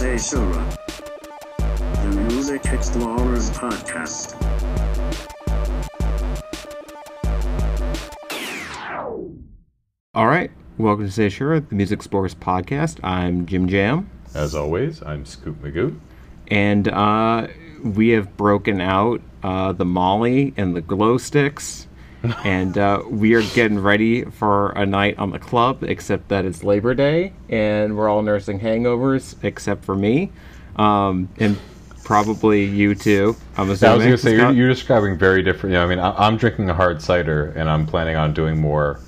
Seishura, the Music Explorers Podcast. All right, welcome to Seishura, the Music Explorers podcast. I'm Jim Jam, As always, I'm Scoop Magoo. and uh, we have broken out uh, the Molly and the glow sticks, and uh, we are getting ready for a night on the club. Except that it's Labor Day, and we're all nursing hangovers, except for me, um, and probably you too. I'm I was going to say, you're, you're describing very different. Yeah, I mean, I, I'm drinking a hard cider, and I'm planning on doing more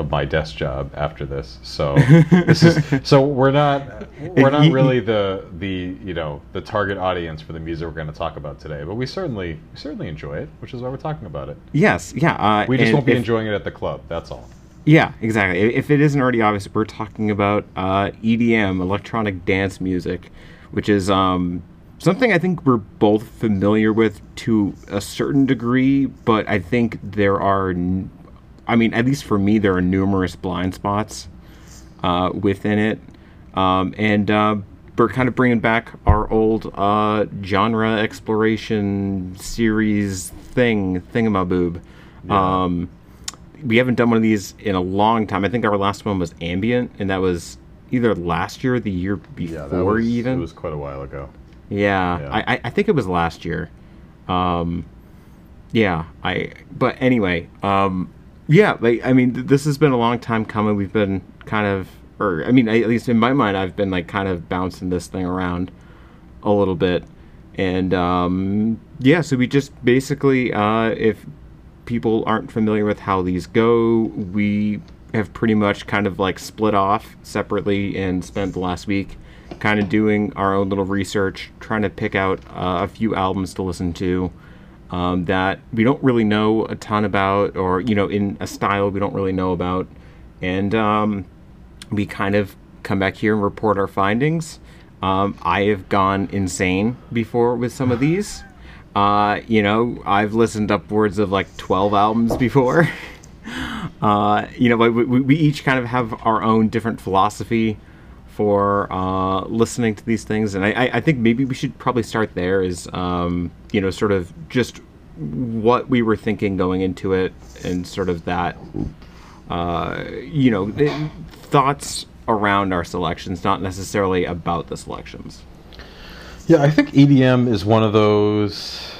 of my desk job after this. So this is so we're not we're not really the the you know the target audience for the music we're going to talk about today, but we certainly we certainly enjoy it, which is why we're talking about it. yes, yeah. Uh, We just won't be if- enjoying it at the club. That's all. Yeah, exactly. If it isn't already obvious, we're talking about uh, EDM, electronic dance music, which is um, something I think we're both familiar with to a certain degree, but I think there are, n- I mean, at least for me, there are numerous blind spots uh, within it. Um, and uh, we're kind of bringing back our old uh, genre exploration series thing, thingamaboob. Um, we haven't done one of these in a long time. I think our last one was ambient, and that was either last year or the year before, that was, even. It was quite a while ago. yeah, Yeah. I, I, I think it was last year. Um, yeah, I. But anyway, um, yeah, like I mean, th- this has been a long time coming. We've been kind of, or I mean, at least in my mind, I've been like kind of bouncing this thing around a little bit, and um, yeah, so we just basically, uh, if people aren't familiar with how these go, we have pretty much kind of like split off separately and spent the last week kind of doing our own little research, trying to pick out uh, a few albums to listen to um, that we don't really know a ton about, or you know, in a style we don't really know about, and um, we kind of come back here and report our findings. Um, I have gone insane before with some of these. Uh, you know, I've listened upwards of like 12 albums before. uh, you know, we, we, we each kind of have our own different philosophy for uh, listening to these things, and I, I, think maybe we should probably start there. Is um, you know, sort of just what we were thinking going into it, and sort of that uh, you know, th- thoughts around our selections, not necessarily about the selections. Yeah, I think EDM is one of those.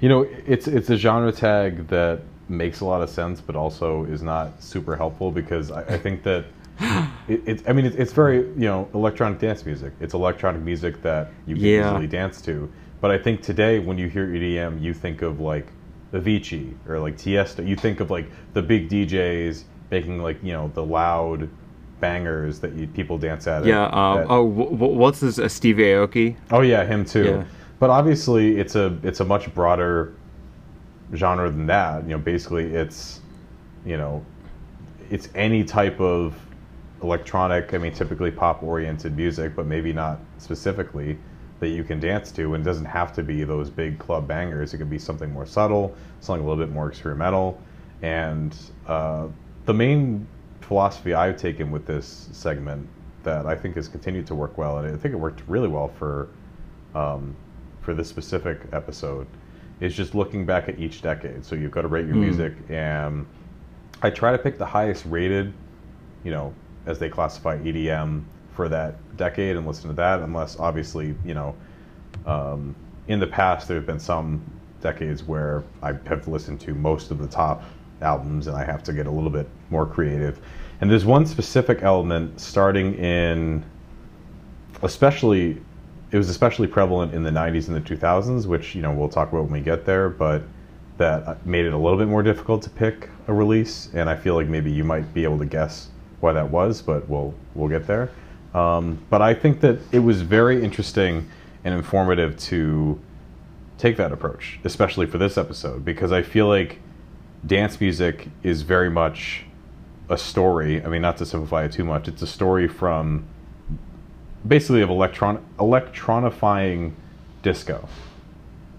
You know, it's it's a genre tag that makes a lot of sense, but also is not super helpful because I, I think that it, it's. I mean, it's, it's very you know electronic dance music. It's electronic music that you can Yeah. easily dance to. But I think today, when you hear EDM, you think of like Avicii or like Tiesto. You think of like the big DJs making like you know the loud bangers that you, people dance at. Yeah. Um, that- oh, w- w- what's this? Uh, Steve Aoki? Oh yeah, him too. Yeah. But obviously, it's a it's a much broader genre than that. You know, basically, it's you know, it's any type of electronic. I mean, typically pop oriented music, but maybe not specifically that you can dance to. And it doesn't have to be those big club bangers. It could be something more subtle, something a little bit more experimental. And uh, the main philosophy I've taken with this segment that I think has continued to work well, and I think it worked really well for um, for this specific episode is just looking back at each decade. So you've got to rate your music, and I try to pick the highest rated, you know, as they classify EDM for that decade and listen to that. Unless obviously, you know, um, in the past there have been some decades where I have listened to most of the top albums, and I have to get a little bit more creative. And there's one specific element starting in especially it was especially prevalent in the 90s and the 2000s which you know we'll talk about when we get there but that made it a little bit more difficult to pick a release and i feel like maybe you might be able to guess why that was but we'll we'll get there um, but i think that it was very interesting and informative to take that approach especially for this episode because i feel like dance music is very much a story i mean not to simplify it too much it's a story from basically of electron electronifying disco.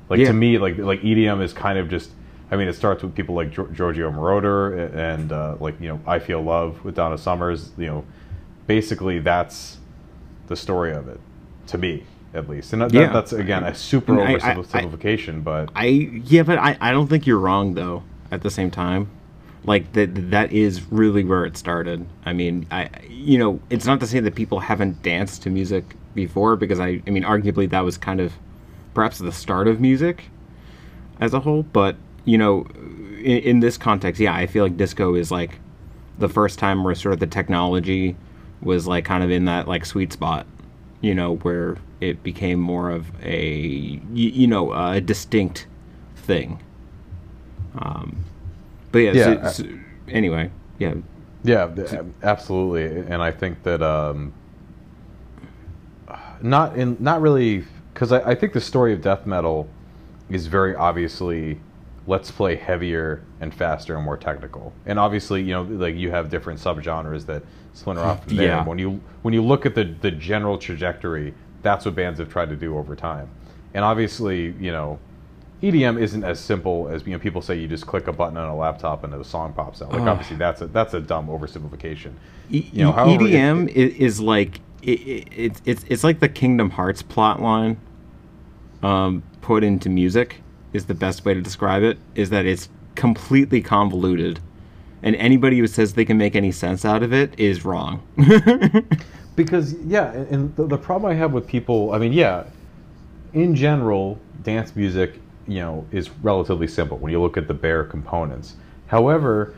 Like Yeah. to me, like like EDM is kind of just. I mean, it starts with people like Gior- Giorgio Moroder and uh, like you know I Feel Love with Donna Summers. You know, basically that's the story of it, to me at least. And that, Yeah. that's again a super oversimplification, but I yeah, but I, I don't think you're wrong though. At the same time, like that that is really where it started. I mean, I you know, it's not to say that people haven't danced to music before because I I mean, arguably that was kind of perhaps the start of music as a whole. But you know, in, in this context, yeah, I feel like disco is like the first time where sort of the technology was like kind of in that like sweet spot you know, where it became more of a you know, a distinct thing. Um, but yeah, so- Yeah, so- anyway, yeah, Yeah, absolutely, and I think that um, not in not really because I, I think the story of death metal is very obviously let's play heavier and faster and more technical, and obviously you know like you have different subgenres that splinter off from there. Yeah. When you when you look at the the general trajectory, that's what bands have tried to do over time, and obviously you know. EDM isn't as simple as you know. People say you just click a button on a laptop and a song pops out. Like Ugh. obviously that's a that's a dumb oversimplification. E- You know, however, EDM is, is like it, it, it's it's it's like the Kingdom Hearts plot line, um, put into music is the best way to describe it. Is that it's completely convoluted, and anybody who says they can make any sense out of it is wrong. Because yeah, and- the, the problem I have with people, I mean, yeah, in general, dance music, you know, is relatively simple when you look at the bare components. However,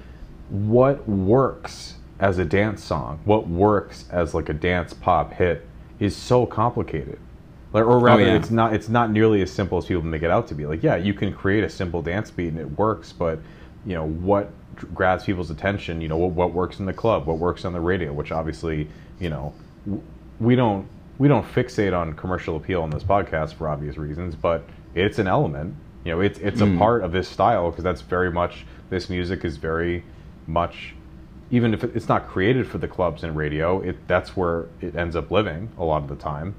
what works as a dance song, what works as like a dance pop hit, is so complicated. Like, or oh, rather, yeah. it's not. It's not nearly as simple as people make it out to be. Like, yeah, you can create a simple dance beat and it works, but you know what grabs people's attention? You know what, what works in the club, what works on the radio, which obviously, you know, we don't we don't fixate on commercial appeal on this podcast for obvious reasons, but it's an element. You know, it's it's a hmm. part of this style because that's very much this music is very much even if it's not created for the clubs and radio, it that's where it ends up living a lot of the time.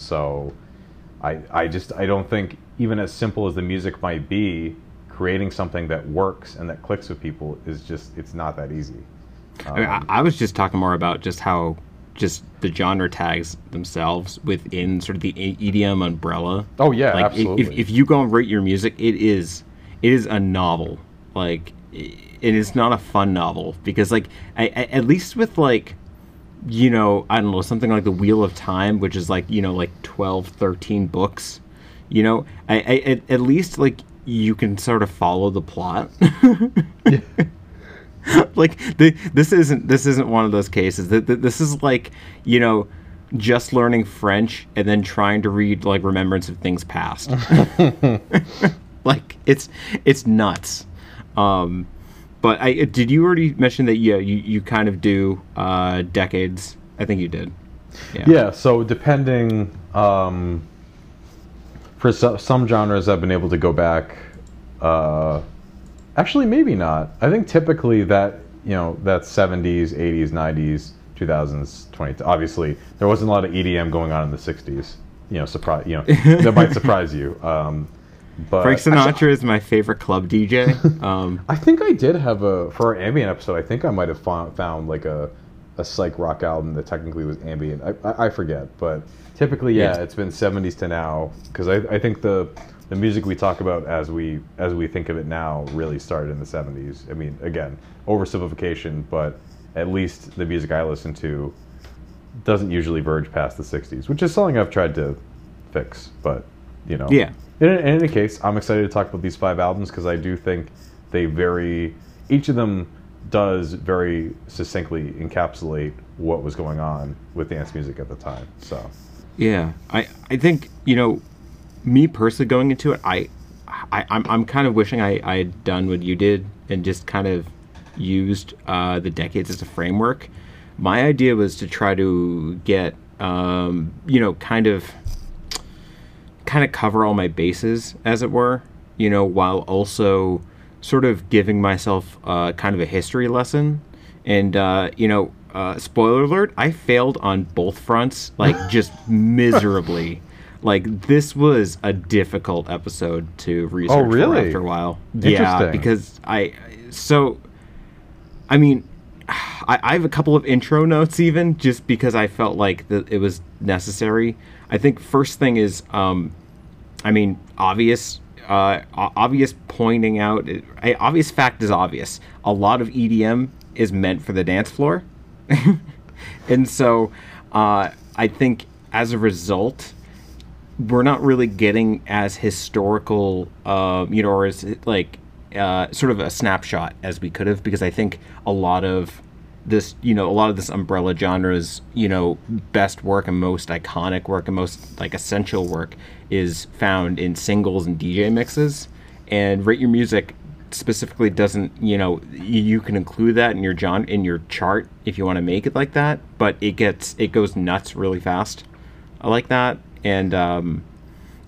So I I just I don't think even as simple as the music might be, creating something that works and that clicks with people is just it's not that easy. I, mean, I, um, I was just talking more about just how just the genre tags themselves within sort of the EDM umbrella. Oh, yeah, like absolutely. If, if you go and rate your music, it is it is a novel. Like it is not a fun novel because like I, I, at least with like you know I don't know something like the Wheel of Time, which is like you know like 12, 13 books. You know, I, I at, at least like you can sort of follow the plot. like the, this isn't this isn't one of those cases that this is like you know just learning french and then trying to read like remembrance of things past like it's it's nuts um but i did you already mention that yeah you, you kind of do uh decades i think you did yeah, Yeah, so depending um, for so, some genres, I've been able to go back. Uh, actually, maybe not. I think typically that you know that 70s, 80s, 90s, 2000s, 20. Obviously, there wasn't a lot of EDM going on in the 60s. You know, surprise. You know, that might surprise you. Um, but frank actually, sinatra is my favorite club dj um I think I did have a for our ambient episode. I think I might have found, found like a a psych rock album that technically was ambient. I, I, I forget, but typically, yeah, Yeah. it's been '70s to now because I, I think the the music we talk about as we as we think of it now really started in the '70s. I mean, again, oversimplification, but at least the music I listen to doesn't usually verge past the '60s, which is something I've tried to fix. But you know, Yeah. in, in any case, I'm excited to talk about these five albums because I do think they very, each of them does very succinctly encapsulate what was going on with dance music at the time. So, Yeah, I I think you know, me personally going into it, I, I I'm I'm kind of wishing I I had done what you did and just kind of used uh, the decades as a framework. My idea was to try to get um, you know kind of kind of cover all my bases as it were you know while also sort of giving myself uh, kind of a history lesson and uh, you know uh, spoiler alert i failed on both fronts like just miserably like this was a difficult episode to research for really? after a while yeah because i so i mean I, I have a couple of intro notes even just because I felt like the, it was necessary. I think first thing is, um, I mean, obvious, uh, obvious pointing out, a obvious fact is obvious. A lot of EDM is meant for the dance floor, and so uh, I think as a result, we're not really getting as historical, uh, you know, or as like uh, sort of a snapshot as we could have, because I think a lot of this, you know, a lot of this umbrella genre's, you know, best work and most iconic work and most like essential work is found in singles and DJ mixes, and rate your music specifically doesn't you know you, can include that in your John in your chart if you want to make it like that but it gets it goes nuts really fast. I like that. And um,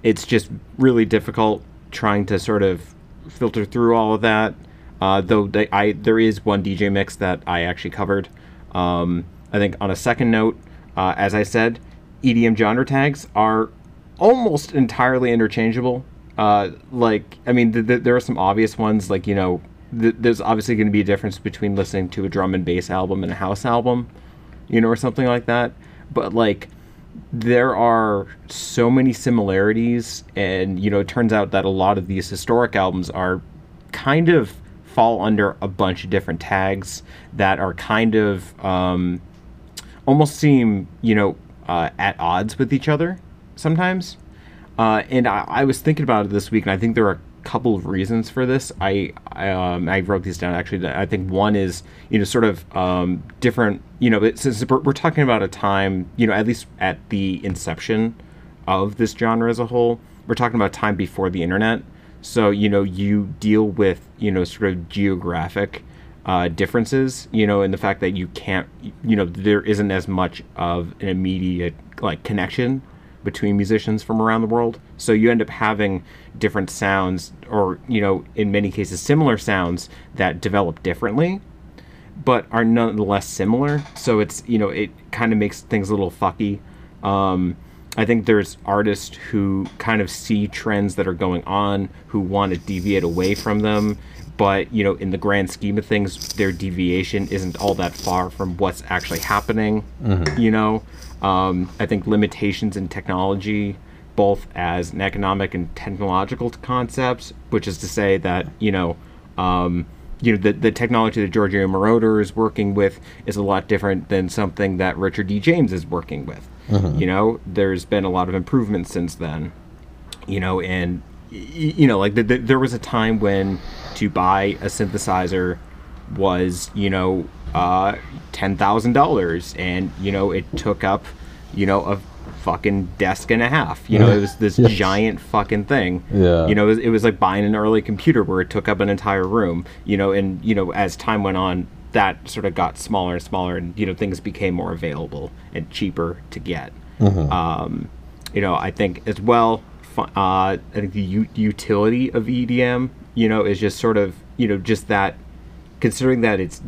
it's just really difficult trying to sort of filter through all of that uh, though they, I there is one DJ mix that I actually covered um, I think on a second note uh, as I said EDM genre tags are almost entirely interchangeable uh, like I mean, th- th- there are some obvious ones. Like you know, th- there's obviously going to be a difference between listening to a drum and bass album and a house album, you know, or something like that. But like, there are so many similarities, and you know, it turns out that a lot of these historic albums are kind of fall under a bunch of different tags that are kind of um, almost seem you know uh, at odds with each other sometimes. Uh, and I, I, was thinking about it this week, and I think there are a couple of reasons for this. I I, um, I wrote these down actually. I think one is you know sort of um, different. You know, since we're, we're talking about a time, you know, at least at the inception of this genre as a whole, we're talking about time before the internet. So you know, you deal with you know sort of geographic uh, differences. You know, in the fact that you can't, you know, there isn't as much of an immediate like connection between musicians from around the world. So you end up having different sounds, or, you know, in many cases, similar sounds that develop differently, but are nonetheless similar. So it's, you know, it kind of makes things a little fucky. Um, I think there's artists who kind of see trends that are going on, who want to deviate away from them. But, you know, in the grand scheme of things, their deviation isn't all that far from what's actually happening, mm-hmm. you know? Um, I think limitations in technology, both as an economic and technological concepts, which is to say that you know, um, you know, the, the technology that Giorgio Moroder is working with is a lot different than something that Richard D. James is working with. Mm-hmm. You know, there's been a lot of improvements since then. You know, and you know, like the, the, there was a time when to buy a synthesizer was you know uh, ten thousand dollars, and you know it took up you know a fucking desk and a half. You know, it was this yes. giant fucking thing. Yeah. You know, it was, it was like buying an early computer where it took up an entire room. You know, and you know as time went on, that sort of got smaller and smaller, and you know things became more available and cheaper to get. Mm-hmm. Um, you know, I think as well. Uh, I think the u- utility of EDM, you know, is just sort of you know just that considering that it's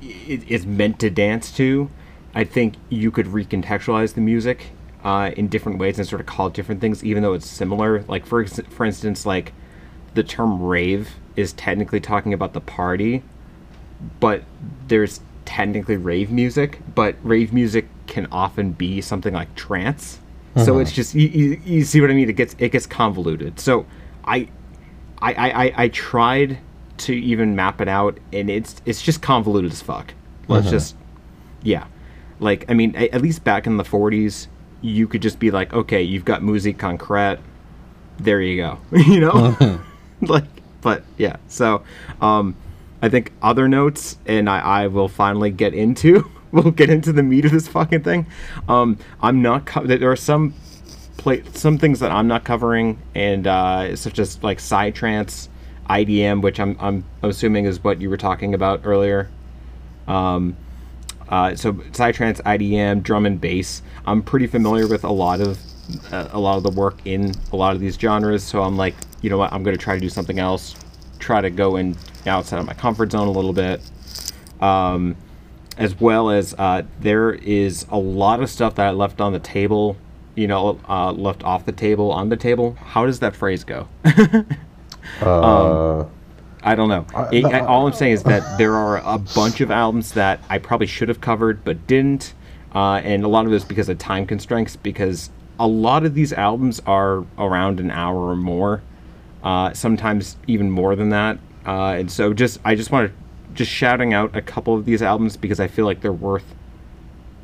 it's meant to dance to, I think you could recontextualize the music uh, in different ways and sort of call it different things, even though it's similar. Like for for instance, like the term rave is technically talking about the party, but there's technically rave music, but rave music can often be something like trance. Uh-huh. So it's just you, you, you, see what I mean. It gets it gets convoluted. So I I I, I tried to even map it out, and it's it's just convoluted as fuck. Let's uh-huh. just, yeah, like I mean, at least back in the '40s, you could just be like, okay, you've got musique concrète, there you go, you know, uh-huh. like, but yeah. So, um, I think other notes, and I, I will finally get into. we'll get into the meat of this fucking thing. Um, I'm not. Co- there are some some things that I'm not covering, and uh, such as like psytrance IDM, which I'm, I'm assuming is what you were talking about earlier. Um, uh, so psytrance, IDM, drum and bass. I'm pretty familiar with a lot of uh, a lot of the work in a lot of these genres. So I'm like, you know what? I'm to try to do something else. Try to go in outside of my comfort zone a little bit. Um, as well as uh, there is a lot of stuff that I left on the table. You know, uh, left off the table on the table. How does that phrase go? Uh, um, I don't know. Uh, It- I- all I'm saying is that there are a bunch of albums that I probably should have covered but didn't, uh, and a lot of it is because of time constraints. Because a lot of these albums are around an hour or more, uh, sometimes even more than that. Uh, and so, just I just want to just shouting out a couple of these albums because I feel like they're worth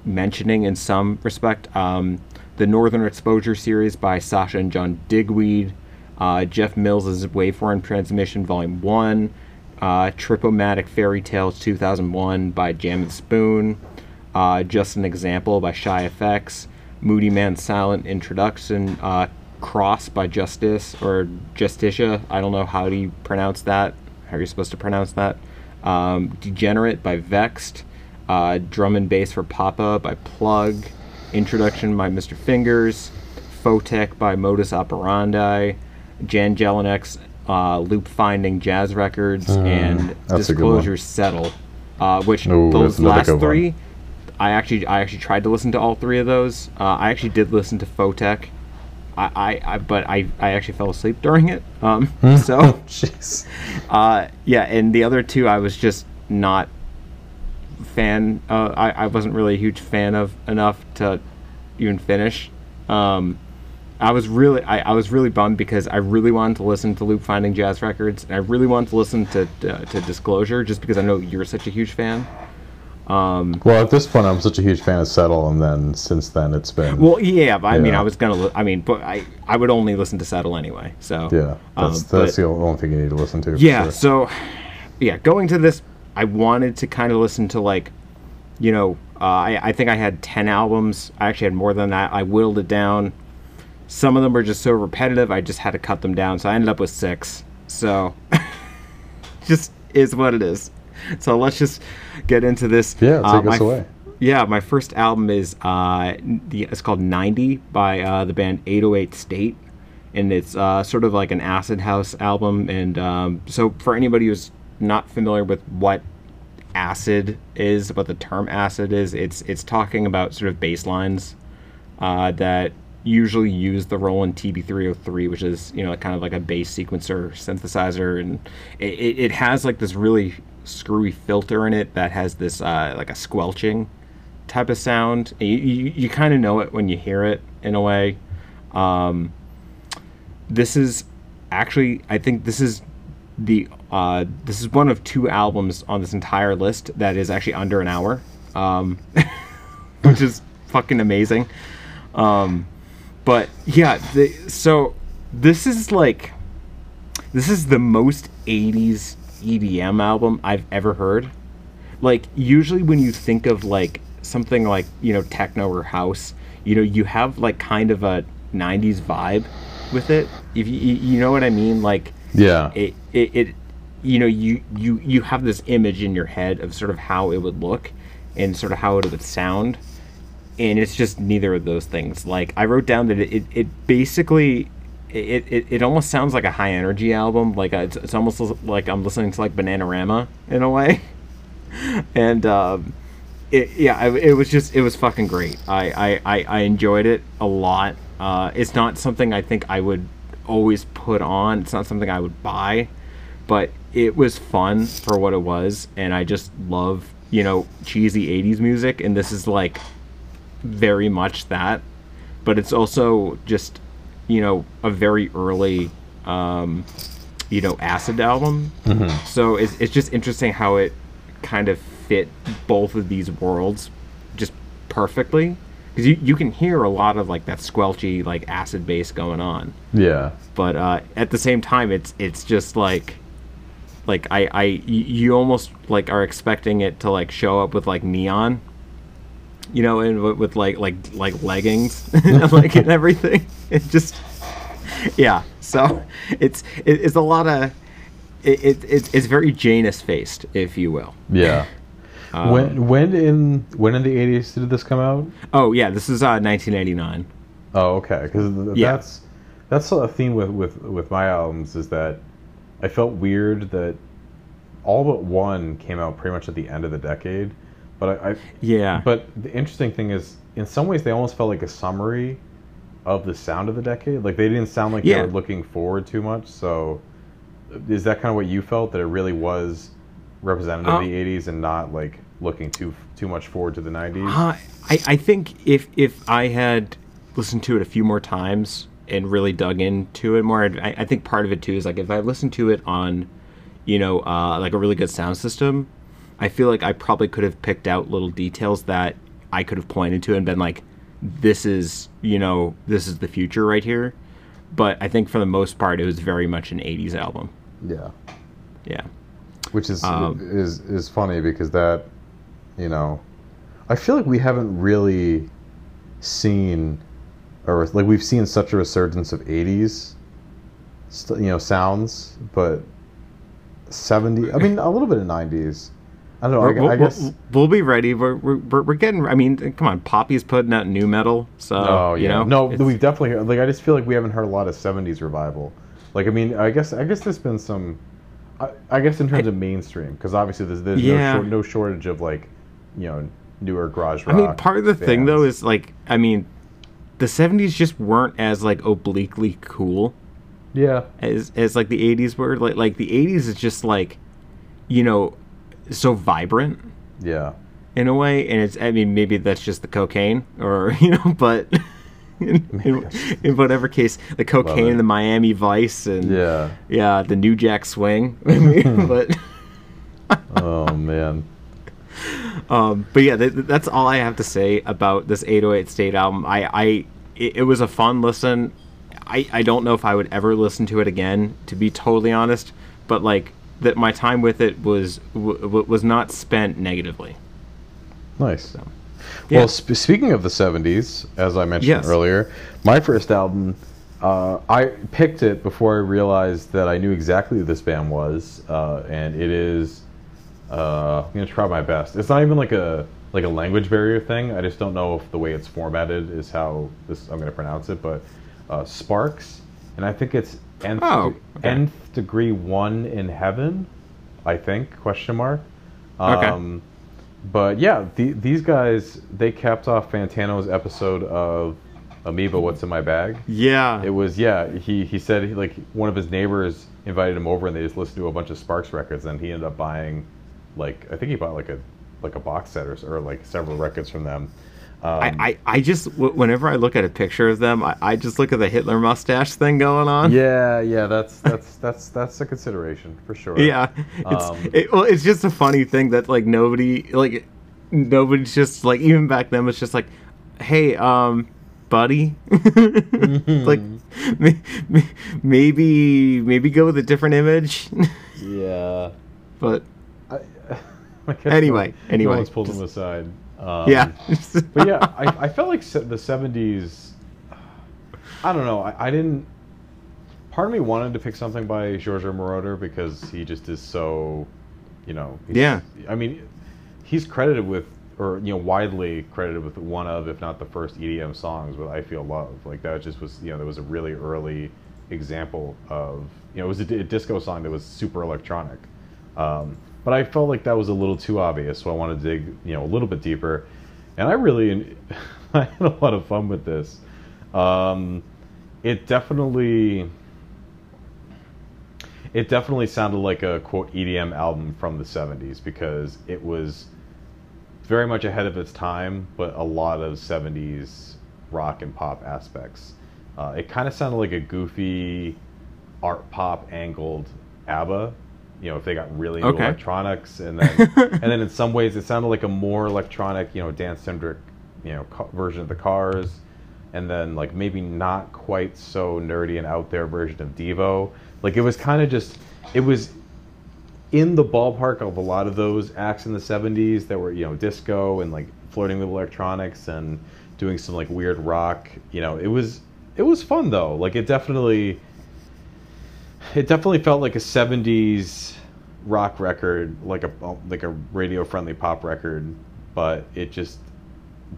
mentioning in some respect. Um, the Northern Exposure series by Sasha and John Digweed, uh, Jeff Mills' Waveform Transmission Volume 1, uh, Tripomatic Fairy Tales 2001 by Jam and Spoon, uh, Just an Example by Shy FX, Moodymann's Silent Introduction, uh, Cross by Justice or Justicia. I don't know how do you pronounce that. How are you supposed to pronounce that? Um, Degenerate by Vex'd, uh, Drum and Bass for Papa by Plug, Introduction by Mr. Fingers, Photek by Modus Operandi, Jan Jelinek's uh, Loop Finding Jazz Records, and Hmm, that's a good one. Disclosure Settle, uh, which Ooh, those last good one. three, I actually I actually tried to listen to all three of those. Uh, I actually did listen to Photek. I, I, I but I, I actually fell asleep during it. Um, Hmm. so Jeez. uh, yeah, and the other two I was just not fan. Uh, I I wasn't really a huge fan of enough to even finish. Um, I was really I, I was really bummed because I really wanted to listen to Loop Finding Jazz Records and I really wanted to listen to uh, to Disclosure just because I know you're such a huge fan. Well, at this point, I'm such a huge fan of Settle, and then since then, it's been Well, yeah, but I mean, Yeah. I was gonna. Li- I mean, but I I would only listen to Settle anyway. So yeah. um, That's but- the only thing you need to listen to. yeah sure. so yeah going to this i wanted to kind of listen to like you know uh, I, I think i had 10 albums i actually had more than that i whittled it down some of them were just so repetitive i just had to cut them down so i ended up with six so just is what it is so let's just get into this Yeah, Uh, take my us f- away. yeah, my first album is uh, the it's called 90 by uh, the band 808 State, and it's uh, sort of like an acid house album. And um, so, for anybody who's not familiar with what acid is, what the term acid is, it's it's talking about sort of bass lines uh, that usually use the Roland TB303, which is you know kind of like a bass sequencer synthesizer, and it, it has like this really screwy filter in it that has this uh, like a squelching type of sound. You, you, you kind of know it when you hear it in a way. Um, this is actually, I think this is the uh, this is one of two albums on this entire list that is actually under an hour, um, which is fucking amazing. Um, but yeah, the, so this is like this is the most 80s EDM album I've ever heard. Like usually when you think of like something like, you know, techno or house, you know, you have like kind of a 90s vibe with it. If you you know what I mean, like Yeah. it, it, it you know you you you have this image in your head of sort of how it would look and sort of how it would sound and it's just neither of those things like i wrote down that it, it basically it, it, it almost sounds like a high energy album like uh, it's, it's almost like i'm listening to like bananarama in a way. And um it, yeah it was just it was fucking great. I, I i i enjoyed it a lot. Uh it's not something i think i would always put on. It's not something i would buy but it was fun for what it was and i just love you know cheesy 80s music and this is like very much that. But it's also just you know a very early um you know acid album. So it's, it's just interesting how it kind of fit both of these worlds just perfectly. Because you, you can hear a lot of like that squelchy like acid bass going on. Yeah. but uh, at the same time it's it's just like like I I you almost like are expecting it to like show up with like neon you know and with, with like like like leggings and like and everything it just yeah so it's it, it's a lot of it, it, it's it's very janus faced if you will Yeah. Um, when when in when in the 80s did this come out? oh yeah this is uh 1989 Oh, okay. Because Yeah. that's that's a theme with, with with my albums is that I felt weird that all but one came out pretty much at the end of the decade, but I, I yeah but the interesting thing is in some ways they almost felt like a summary of the sound of the decade. Like they didn't sound like Yeah. they were looking forward too much. So is that kind of what you felt that it really was representative Uh, of the '80s and not like looking too too much forward to the '90s? Uh, I, I think if if I had listened to it a few more times and really dug into it more, I, I think part of it too is like if I listened to it on, you know, uh, like a really good sound system, I feel like I probably could have picked out little details that I could have pointed to and been like, this is you know this is the future right here. But I think for the most part, it was very much an '80s album. Yeah. Yeah. which is Um, is is funny because that you know I feel like we haven't really seen or like we've seen such a resurgence of 80s st- you know sounds but 70 I mean a little bit of 90s I don't know I, We're, I, we'll, guess we'll, we'll be ready. We're, we're, we're getting. I mean, come on. Poppy's putting out new metal, so oh yeah you know. no we've definitely heard, like I just feel like we haven't heard a lot of 70s revival like I mean I guess I guess there's been some I, I guess in terms of mainstream because obviously there's, there's Yeah. no, short, no shortage of like you know newer garage rock I mean, part of the thing though is like, I mean, the '70s just weren't as like obliquely cool yeah as as like the '80s were. Like like the '80s is just like, you know, so vibrant yeah in a way, and it's. I mean, maybe that's just the cocaine, or you know, but. In, in, in whatever case, the cocaine, the Miami Vice, and yeah yeah, the New Jack Swing. But oh man Um, but yeah, th- th- that's all I have to say about this 808 State album. I, I it, it was a fun listen. I, I don't know if I would ever listen to it again, to be totally honest. But like that, my time with it was w- w- was not spent negatively. nice yeah. well sp- speaking of the 70s as i mentioned Yes. earlier my first album uh, i picked it before i realized that i knew exactly who this band was uh, and it is uh, i'm going to try my best it's not even like a like a language barrier thing i just don't know if the way it's formatted is how this i'm going to pronounce it but uh, sparks and i think it's nth, Oh, okay. Degree one in heaven i think question mark Okay. um, but yeah, the, these guys they capped off Fantano's episode of Amoeba. What's in my bag? Yeah. It was yeah. He he said he, like one of his neighbors invited him over and they just listened to a bunch of Sparks records and he ended up buying like I think he bought like a like a box set or, or like several records from them. Um, I, I, I just w- whenever I look at a picture of them, I, I just look at the Hitler mustache thing going on. yeah, yeah, that's that's that's that's a consideration for sure. Yeah, it's Um, it, well, it's just a funny thing that like nobody like nobody's just like even back then it's just like, hey, um, buddy, like may- may- maybe maybe go with a different image, yeah. but I, Anyway, no, anyway, no one's pulled them aside. Um, yeah, but yeah, I, I felt like the '70s. I don't know. I, I didn't. Part of me wanted to pick something by Giorgio Moroder because he just is so, you know. Yeah. I mean, he's credited with, or you know, widely credited with one of, if not the first EDM songs with "I Feel Love." Like that just was, you know, there was a really early example of, you know, it was a, a disco song that was super electronic. Um, but I felt like that was a little too obvious, so I wanted to dig, you know, a little bit deeper. And I really, I had a lot of fun with this. Um, it definitely, it definitely sounded like a quote EDM album from the '70s because it was very much ahead of its time, but a lot of '70s rock and pop aspects. Uh, it kind of sounded like a goofy art pop angled ABBA. You know, if they got really into Okay. electronics, and then and then in some ways it sounded like a more electronic, you know, dance centric, you know, ca- version of the Cars, and then like maybe not quite so nerdy and out there version of Devo. Like it was kind of just, it was in the ballpark of a lot of those acts in the 70s that were you know disco and like flirting with electronics and doing some like weird rock you know it was it was fun though like it definitely it definitely felt like a 70s rock record like a like a radio friendly pop record but it just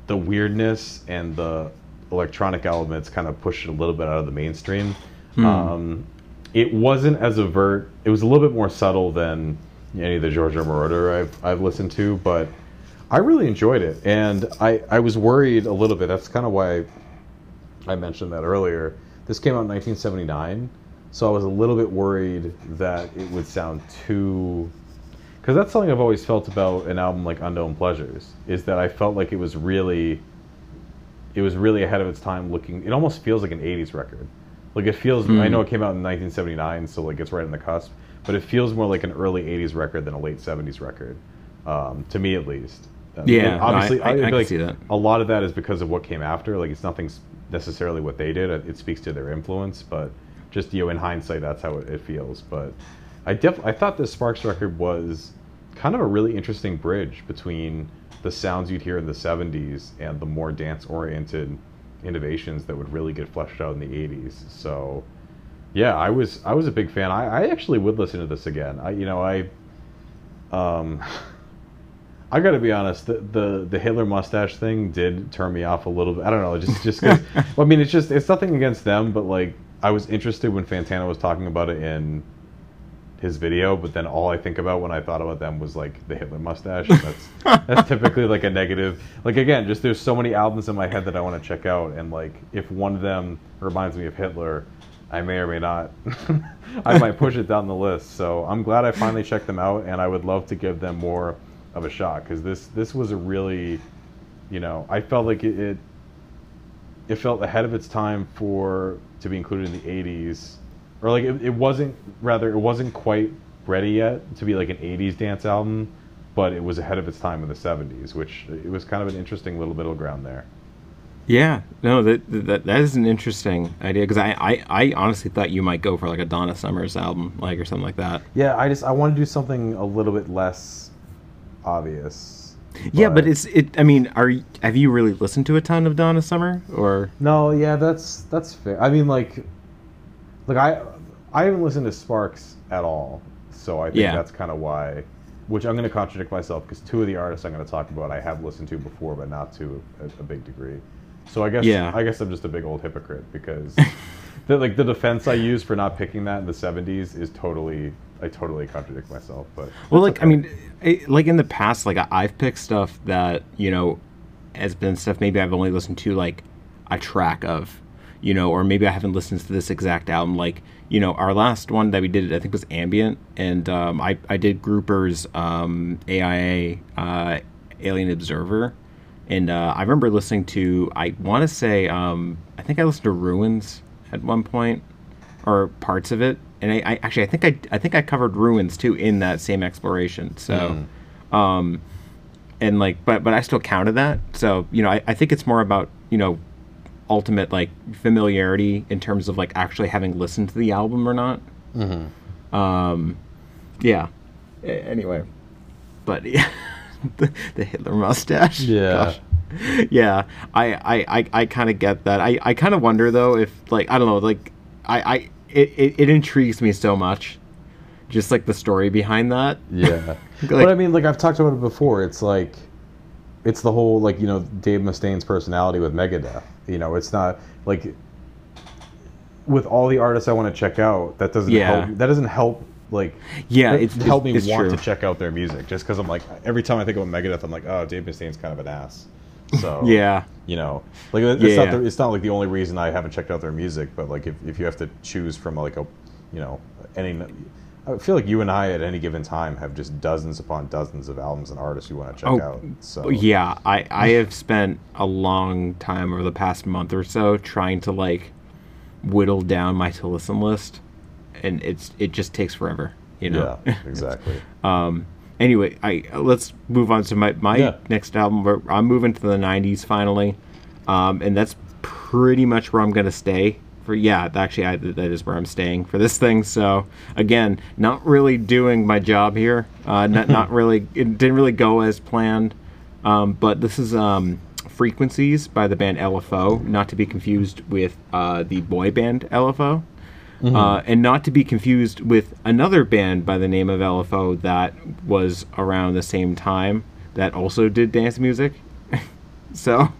the weirdness and the electronic elements kind of pushed it a little bit out of the mainstream um, it wasn't as overt. It was a little bit more subtle than any of the Giorgio Moroder I've I've listened to, but I really enjoyed it, and I I was worried a little bit. That's kind of why I mentioned that earlier. This came out in 1979, So I was a little bit worried that it would sound too. Because that's something I've always felt about an album like Unknown Pleasures, is that I felt like it was really. It was really ahead of its time looking. It almost feels like an 80s record. Like it feels. I know it came out in 1979, so like it's right on the cusp, but it feels more like an early 80s record than a late 70s record, um, to me at least. Yeah, no, obviously, I- I- I feel can like see that. a lot of that is because of what came after. Like it's nothing necessarily what they did. It it speaks to their influence, but just you know, in hindsight, that's how it, it feels. But I def I thought this Sparks record was kind of a really interesting bridge between the sounds you'd hear in the '70s and the more dance-oriented innovations that would really get fleshed out in the '80s. So. Yeah, I was I was a big fan. I, I actually would listen to this again. I you know I um I got to be honest. The, the the Hitler mustache thing did turn me off a little bit. I don't know, just just well, I mean, it's just it's nothing against them, but like I was interested when Fantano was talking about it in his video, but then all I think about when I thought about them was like the Hitler mustache. and That's that's typically like a negative. Like again, just there's so many albums in my head that I want to check out, and like if one of them reminds me of Hitler, I may or may not. I might push it down the list. So I'm glad I finally checked them out, and I would love to give them more of a shot because this this was a really, you know, I felt like it, it it felt ahead of its time for to be included in the 80s or like it, it wasn't rather it wasn't quite ready yet to be like an 80s dance album but it was ahead of its time in the 70s which it was kind of an interesting little middle ground there. Yeah, no, that that, that is an interesting idea because I, I, I honestly thought you might go for like a Donna Summers album, like or something like that. yeah i just i want to do something a little bit less obvious Yeah, but it's it. I mean, are have you really listened to a ton of Donna Summer or? No, yeah, that's that's fair. I mean, like, like I I haven't listened to Sparks at all, so I think Yeah. that's kind of why. Which I'm going to contradict myself because two of the artists I'm going to talk about I have listened to before, but not to a, a big degree. So I guess Yeah. I guess I'm just a big old hypocrite because the like the defense I use for not picking that in the 70s is totally I totally contradict myself. But Well, like I mean, I, like in the past, like I- I've picked stuff that you know has been stuff maybe I've only listened to like a track of, you know, or maybe I haven't listened to this exact album. Like you know, our last one that we did, I think was Ambient, and um, I I did Grouper's um, AIA uh, Alien Observer, and uh, I remember listening to I want to say um, I think I listened to Ruins at one point or parts of it. And I, I actually I think I I think I covered ruins too in that same exploration. So, um, and like but but I still counted that. So you know I, I think it's more about you know ultimate like familiarity in terms of like actually having listened to the album or not. Um, yeah. A- Anyway, but yeah, the, the Hitler mustache. Yeah. Gosh. Yeah, I I, I, I kind of get that. I, I kind of wonder though if like I don't know like I, I it, it, it intrigues me so much, just like the story behind that. Yeah. Like- but I mean, like I've talked about it before. It's like, it's the whole like you know Dave Mustaine's personality with Megadeth. You know, it's not like with all the artists I want to check out. That doesn't Yeah. help. That doesn't help. Like Yeah, that it's- it's- help me it's want true. to check out their music just because I'm like every time I think about Megadeth, I'm like, oh, Dave Mustaine's kind of an ass. So Yeah, you know, like it's Yeah. not the, it's not like the only reason I haven't checked out their music, but like if, if you have to choose from like a, you know, any, I feel like you and I at any given time have just dozens upon dozens of albums and artists you want to check Oh, out. So yeah. I I have spent a long time over the past month or so trying to like whittle down my to listen list, and it's it just takes forever. You know. yeah, exactly. Um, anyway, I let's move on to my my Yeah. next album. Where I'm moving to the '90s finally, um, and that's pretty much where I'm gonna stay. For yeah, actually, I, that is where I'm staying for this thing. So again, not really doing my job here. Uh, not not really. It didn't really go as planned. Um, but this is um, Frequencies by the band LFO, not to be confused with uh, the boy band LFO. Uh, and not to be confused with another band by the name of LFO that was around the same time that also did dance music. so,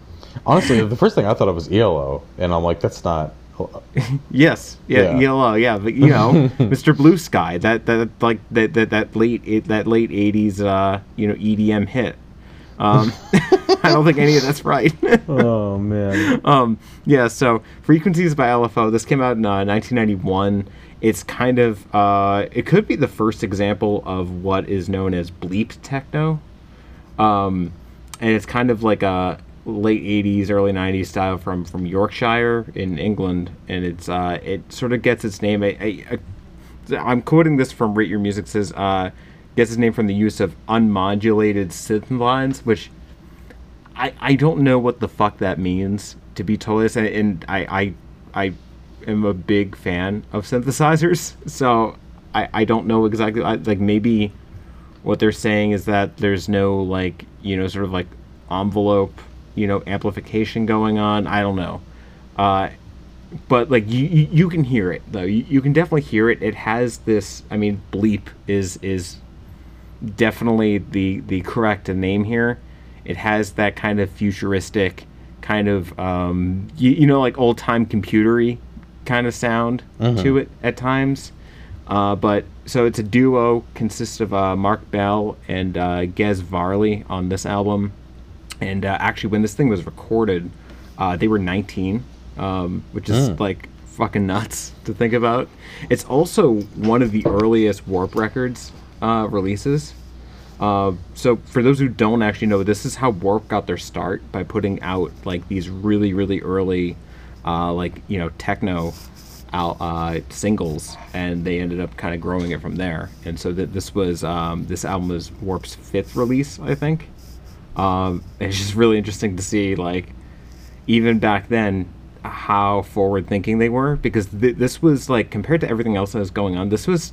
Honestly, the first thing I thought of was ELO, and I'm like, that's not. yes, yeah, Yeah. ELO, yeah, but you know, Mr. Blue Sky, that that like that that, that late that late '80s, uh, you know, EDM hit. Um, I don't think any of that's right. Oh man. um, yeah, so Frequencies by LFO. This came out in uh, 1991, it's kind of uh, it could be the first example of what is known as bleep techno, um, and it's kind of like a late '80s, early '90s style from from Yorkshire in England, and it's uh, it sort of gets its name. I, I, I'm quoting this from Rate Your Music says uh, gets his name from the use of unmodulated synth lines, which I I don't know what the fuck that means to be totally honest, and, and I I I am a big fan of synthesizers, so I I don't know exactly I, like maybe what they're saying is that there's no like you know sort of like envelope you know amplification going on. I don't know. Uh, but like you, you can hear it though you, you can definitely hear it it has this i mean bleep is is definitely the the correct name here. It has that kind of futuristic kind of um you, you know like old time computery kind of sound to it at times. Uh, but so it's a duo consists of uh, mark bell and uh, gez varley on this album. And uh, actually when this thing was recorded uh, they were 19 um, which is like fucking nuts to think about. It's also one of the earliest warp records uh, releases. Uh, so for those who don't actually know this is how warp got their start by putting out like these really really early uh, like you know techno uh, singles and they ended up kind of growing it from there. And so that this was um, this album was warp's fifth release i think. Um, it's just really interesting to see like even back then how forward thinking they were because th- this was like compared to everything else that was going on this was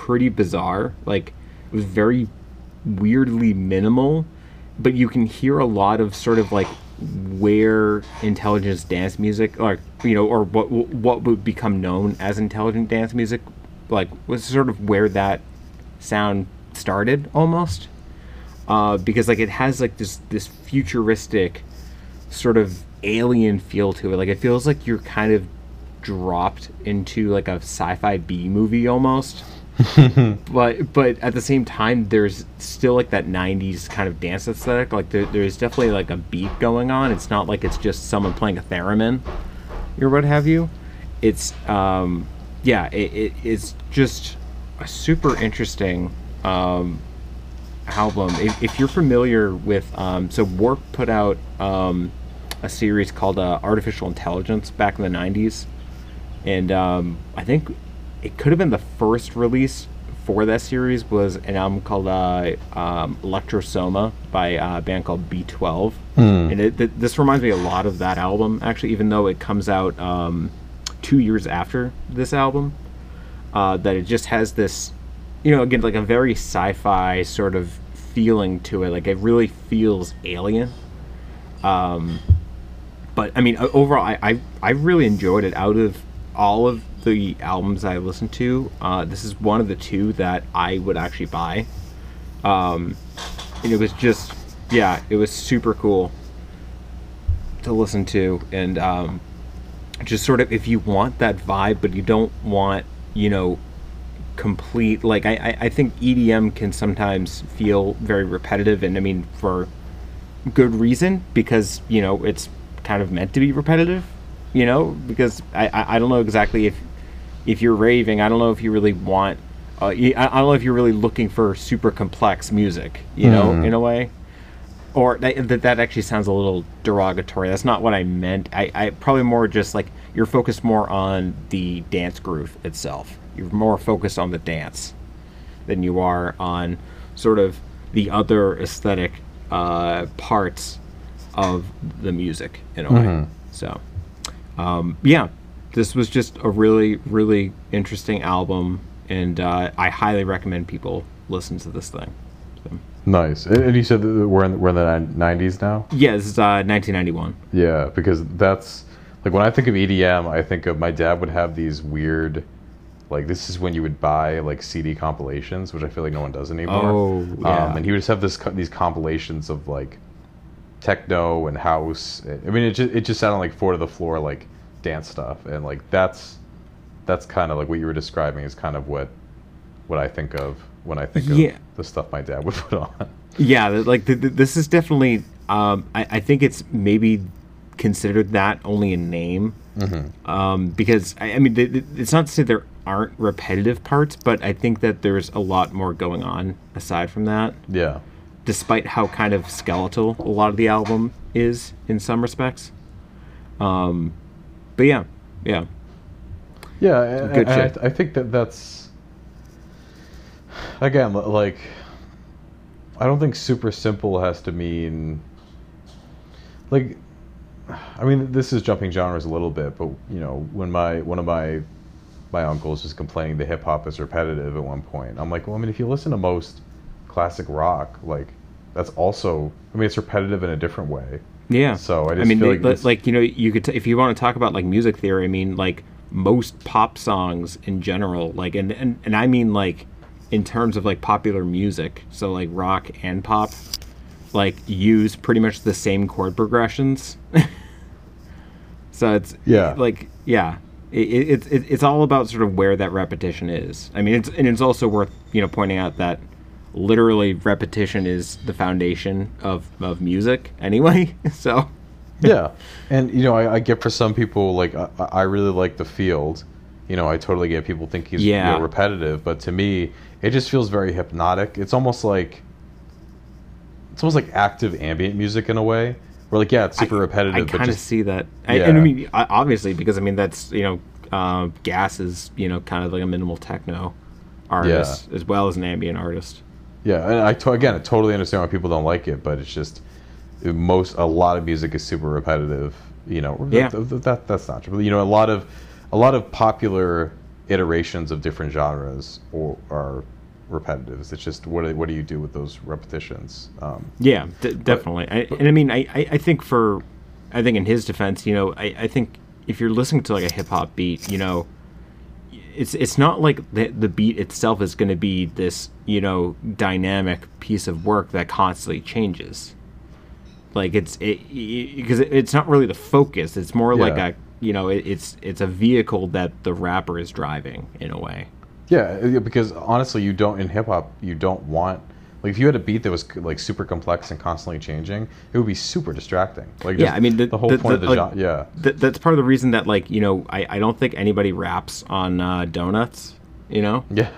pretty bizarre like it was very weirdly minimal but you can hear a lot of sort of like where intelligent dance music or you know or what what would become known as intelligent dance music like was sort of where that sound started almost uh, because like it has like this this futuristic sort of alien feel to it. Like it feels like you're kind of dropped into like a sci-fi B movie almost. but but at the same time, there's still like that '90s kind of dance aesthetic. Like there, there's definitely like a beat going on. It's not like it's just someone playing a theremin or what have you. It's um yeah, it, it it's just a super interesting um album. If, if you're familiar with, um, so Warp put out um, a series called uh, Artificial Intelligence back in the '90s, and um, I think it could have been the first release for that series was an album called uh, um, Electrosoma by a band called B12, and it, th- this reminds me a lot of that album actually, even though it comes out um, two years after this album. Uh, that it just has this you know, again, like a very sci-fi sort of feeling to it. Like it really feels alien. Um, but I mean, overall, I, I I really enjoyed it. Out of all of the albums I listened to, uh, this is one of the two that I would actually buy. Um, and it was just, yeah, it was super cool to listen to, and um, just sort of if you want that vibe, but you don't want, you know, complete like I, I- think EDM can sometimes feel very repetitive and I mean for good reason because you know it's kind of meant to be repetitive you know because I, I don't know exactly if if you're raving I don't know if you really want uh, I, don't know if you're really looking for super complex music you know in a way. Or that, that that actually sounds a little derogatory. That's not what I meant. I, I probably more just like you're focused more on the dance groove itself. You're more focused on the dance than you are on sort of the other aesthetic uh, parts of the music in a way. So, um, yeah, this was just a really, really interesting album, and uh, I highly recommend people listen to this thing. So, Nice. And, you said that we're in we're in the nineties now. yeah, this is uh, 1991. Yeah, because that's like when I think of EDM, I think of my dad would have these weird, like this is when you would buy like CD compilations, which I feel like no one does anymore. Oh, yeah. Um, and he would just have this these compilations of like techno and house. I mean, it just it just sounded like four to the floor like dance stuff, and like that's that's kind of like what you were describing is kind of what what I think of when I think Yeah. of the stuff my dad would put on. Yeah, like th- th- this is definitely. Um, I, I think it's maybe considered that only in name, um, because I, I mean, it's not to say there aren't repetitive parts, but I think that there's a lot more going on aside from that. Yeah. Despite how kind of skeletal a lot of the album is in some respects. Um, but yeah, yeah, Yeah, and, good I, shit. I think that that's again like I don't think super simple has to mean like I mean this is jumping genres a little bit, but you know when my one of my my uncles was complaining the hip hop is repetitive at one point, I'm like, well, I mean if you listen to most classic rock, like that's also I mean it's repetitive in a different way. Yeah. So I I mean, feel they- like this- like you know, you could t- if you want to talk about like music theory. I mean, like most pop songs in general, like and and and I mean like in terms of like popular music, so like rock and pop, like use pretty much the same chord progressions. so it's Yeah. like yeah. It, it, it's it, it's all about sort of where that repetition is. I mean, it's and it's also worth you know pointing out that literally repetition is the foundation of of music anyway. So yeah and you know I, I get for some people like I, I really like the field you know i totally get people think he's you know, repetitive but to me it just feels very hypnotic it's almost like it's almost like active ambient music in a way We're like yeah it's super repetitive I kind of see that. I, And I mean, obviously, because I mean that's you know, uh, Gas is you know kind of like a minimal techno artist as well as an ambient artist. Yeah and i to, again i totally understand why people don't like it but it's just most a lot of music is super repetitive you know Yeah. that, that, that- that's not true but, you know a lot of a lot of popular iterations of different genres or, are repetitives it's just what do, what do you do with those repetitions um, Yeah, d- definitely. I, and I mean, I, I, I think for, I think in his defense, you know, I, I think if you're listening to like a hip hop beat, you know, it's it's not like the the beat itself is going to be this you know dynamic piece of work that constantly changes. Like it's it because it, it's not really the focus. It's more like a you know it, it's it's a vehicle that the rapper is driving in a way. yeah yeah, because honestly you don't in hip-hop you don't want like if you had a beat that was like super complex and constantly changing it would be super distracting like Yeah, I mean the, the whole point of the like, yeah th- that's part of the reason that like you know I, I don't think anybody raps on uh, donuts. You know, yeah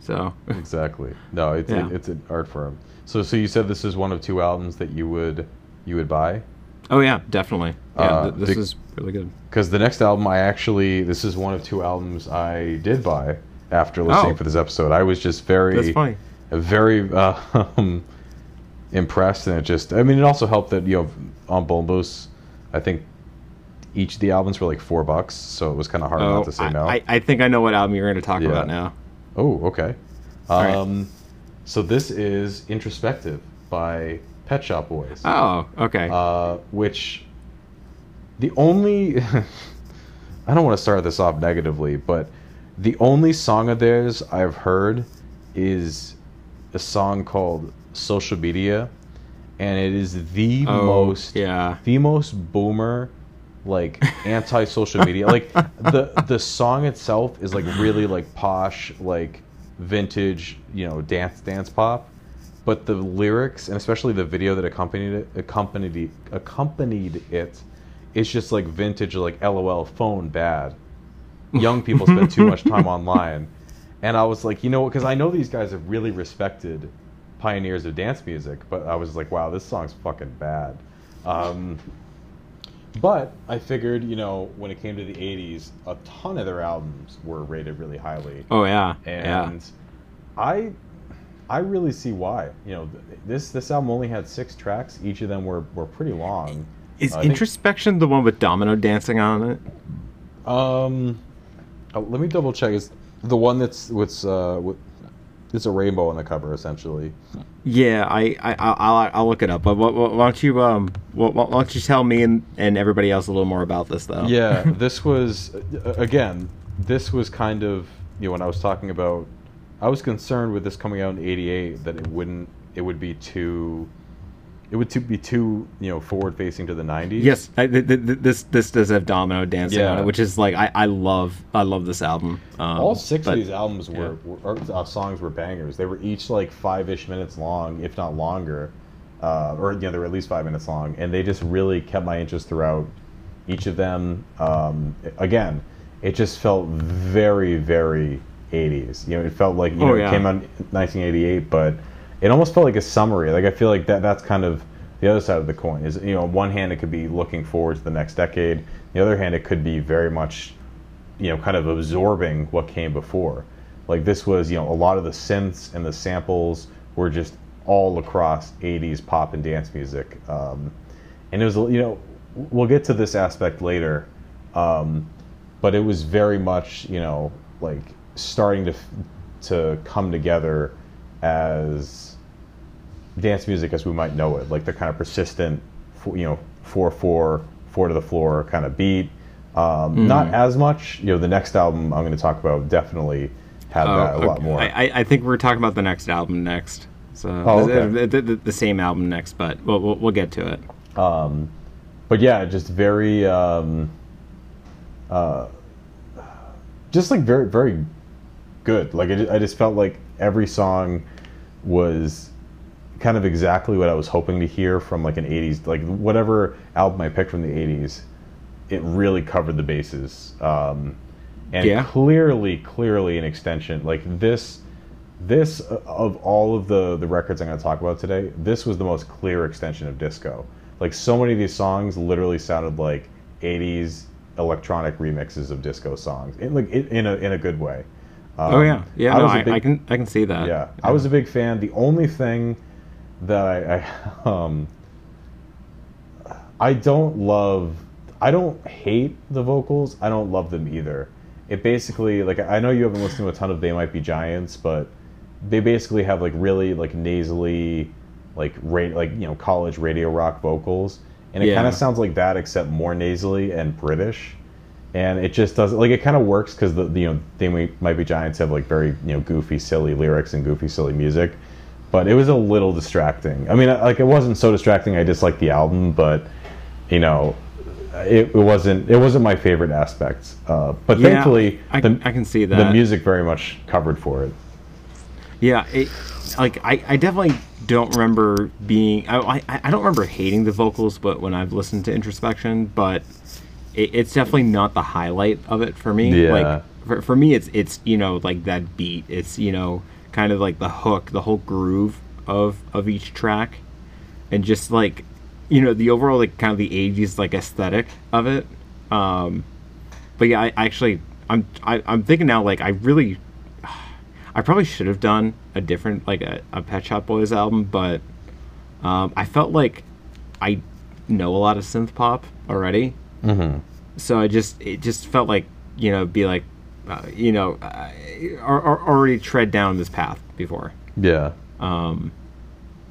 so exactly no it's Yeah. it, it's an art form so so you said this is one of two albums that you would you would buy oh yeah, definitely. Yeah, Uh, th- this is really good. because the next album I actually this is one of two albums I did buy after listening Oh. for this episode. I was just very That's funny. Very uh, um, impressed, and it just I mean it also helped that you know on Bombos, I think each of the albums were like four bucks, so it was kind of hard Oh, not to say I, no. I, I think I know what album you're going to talk Yeah. about now. oh, okay. right. Um, so this is Introspective by Pet Shop Boys. Oh, okay. uh, which the only I don't want to start this off negatively, but the only song of theirs I've heard is a song called Social Media, and it is the Oh, most yeah. the most boomer like anti-social media. Like the the song itself is like really like posh like vintage you know dance dance pop. But the lyrics and especially the video that accompanied it accompanied it, accompanied it it's just like vintage like lol phone bad. Young people spend too much time online and i was like you know because i know these guys are really respected pioneers of dance music but i was like wow this song's fucking bad um, but I figured, you know, when it came to the 80s, a ton of their albums were rated really highly. Oh yeah. yeah. And I I really see why. You know, this this album only had 6 tracks. Each of them were were pretty long. Is think- Introspection the one with Domino dancing on it? Um oh, let me double check. Is the one that's with uh with it's a rainbow on the cover essentially. Yeah, I, I, I'll, I'll- I'll look it up. But why, why don't you, um, why, why don't you tell me and, and everybody else a little more about this, though? Yeah, this was again. This was kind of you know when I was talking about. I was concerned with this coming out in '88 that it wouldn't. It would be too. It would to be too you know forward facing to the '90s. Yes, I, th- th- th- this this does have Domino dancing on it, which is like I, I love I love this album. Um, All six but- of these albums were, were or, uh, songs were bangers. They were each like five ish minutes long, if not longer, uh, or you know they were at least five minutes long, and they just really kept my interest throughout each of them. Um, again, it just felt very very 80s. You know, it felt like you Oh, know yeah. it came out in 1988, but it almost felt like a summary. Like I feel like that that's kind of the other side of the coin. Is you know, on one hand it could be looking forward to the next decade. The other hand it could be very much you know, kind of absorbing what came before. Like this was, you know, a lot of the synths and the samples were just all across 80s pop and dance music. Um, and it was, you know, we'll get to this aspect later, um, but it was very much, you know, like starting to to come together as dance music as we might know it, like the kind of persistent, you know, four four four to the floor kind of beat. Um, Not as much. You know, the next album I'm going to talk about definitely had that a lot Oh, more. I, I- think we're talking about the next album next. So Oh, the, okay. the, the, the same album next, but we'll, we'll, we'll get to it. but yeah, just very, um, uh, just like very, very good. Like I just felt like every song was kind of exactly what I was hoping to hear from like an '80s, like whatever album I picked from the '80s. It really covered the bases, um, and Yeah. clearly, clearly an extension. Like this, this uh, of all of the the records I'm going to talk about today, this was the most clear extension of disco. Like so many of these songs literally sounded like '80s electronic remixes of disco songs, in like in, a in a good way. oh yeah, Um, yeah. I no, big- I can I can see that. yeah, I was a big fan. The only thing that I, I um I don't love I don't hate the vocals. I don't love them either. It basically like I know you haven't listened to a ton of They Might Be Giants, but they basically have like really like nasally like ra- like you know college radio rock vocals and it Yeah. kind of sounds like that except more nasally and British and it just doesn't like it kind of works because the, the you know they might, might be giants have like very you know goofy silly lyrics and goofy silly music but it was a little distracting i mean like it wasn't so distracting i disliked the album but you know it, it wasn't it wasn't my favorite aspect uh, but Yeah, thankfully I, the, I can see that. the music very much covered for it Yeah, it, like I, I definitely don't remember being. I, I, I don't remember hating the vocals, but when I've listened to introspection, but it, it's definitely not the highlight of it for me. Yeah. Like for, for me, it's it's you know like that beat. It's you know kind of like the hook, the whole groove of of each track, and just like you know the overall like kind of the '80s like aesthetic of it. Um, but yeah, I, I actually I'm I, I'm thinking now like I really I probably should have done a different like a, a Pet Shop Boys album, but um, I felt like I know a lot of synth pop already, mm-hmm. so I just it just felt like you know be like uh, you know uh, or, or already tread down this path before. yeah Um,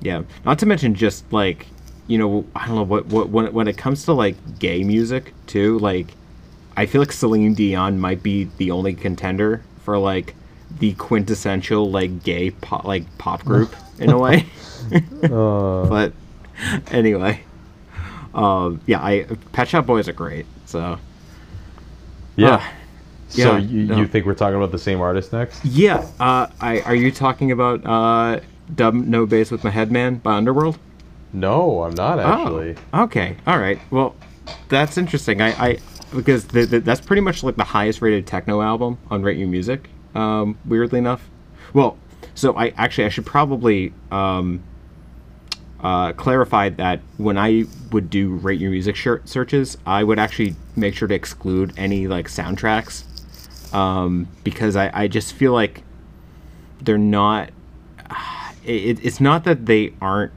Yeah, not to mention just like you know I don't know what what when it, when it comes to like gay music too. Like I feel like Celine Dion might be the only contender for like the quintessential like gay pop like pop group in a way. uh, but anyway, um, yeah, I Pet Shop Boys are great. So yeah uh, so you, no. you think we're talking about the same artist next yeah, uh, I are you talking about uh, Dub No Bass with My Headman by Underworld? no i'm not actually Oh, okay. All right. Well, that's interesting. I, I because the, the, that's pretty much like the highest rated techno album on Rate Your Music. Um, weirdly enough. Well, so I actually I should probably um, uh, clarify that when I would do Rate Your Music searches, I would actually make sure to exclude any like soundtracks um, because I, I just feel like they're not. It, it's not that they aren't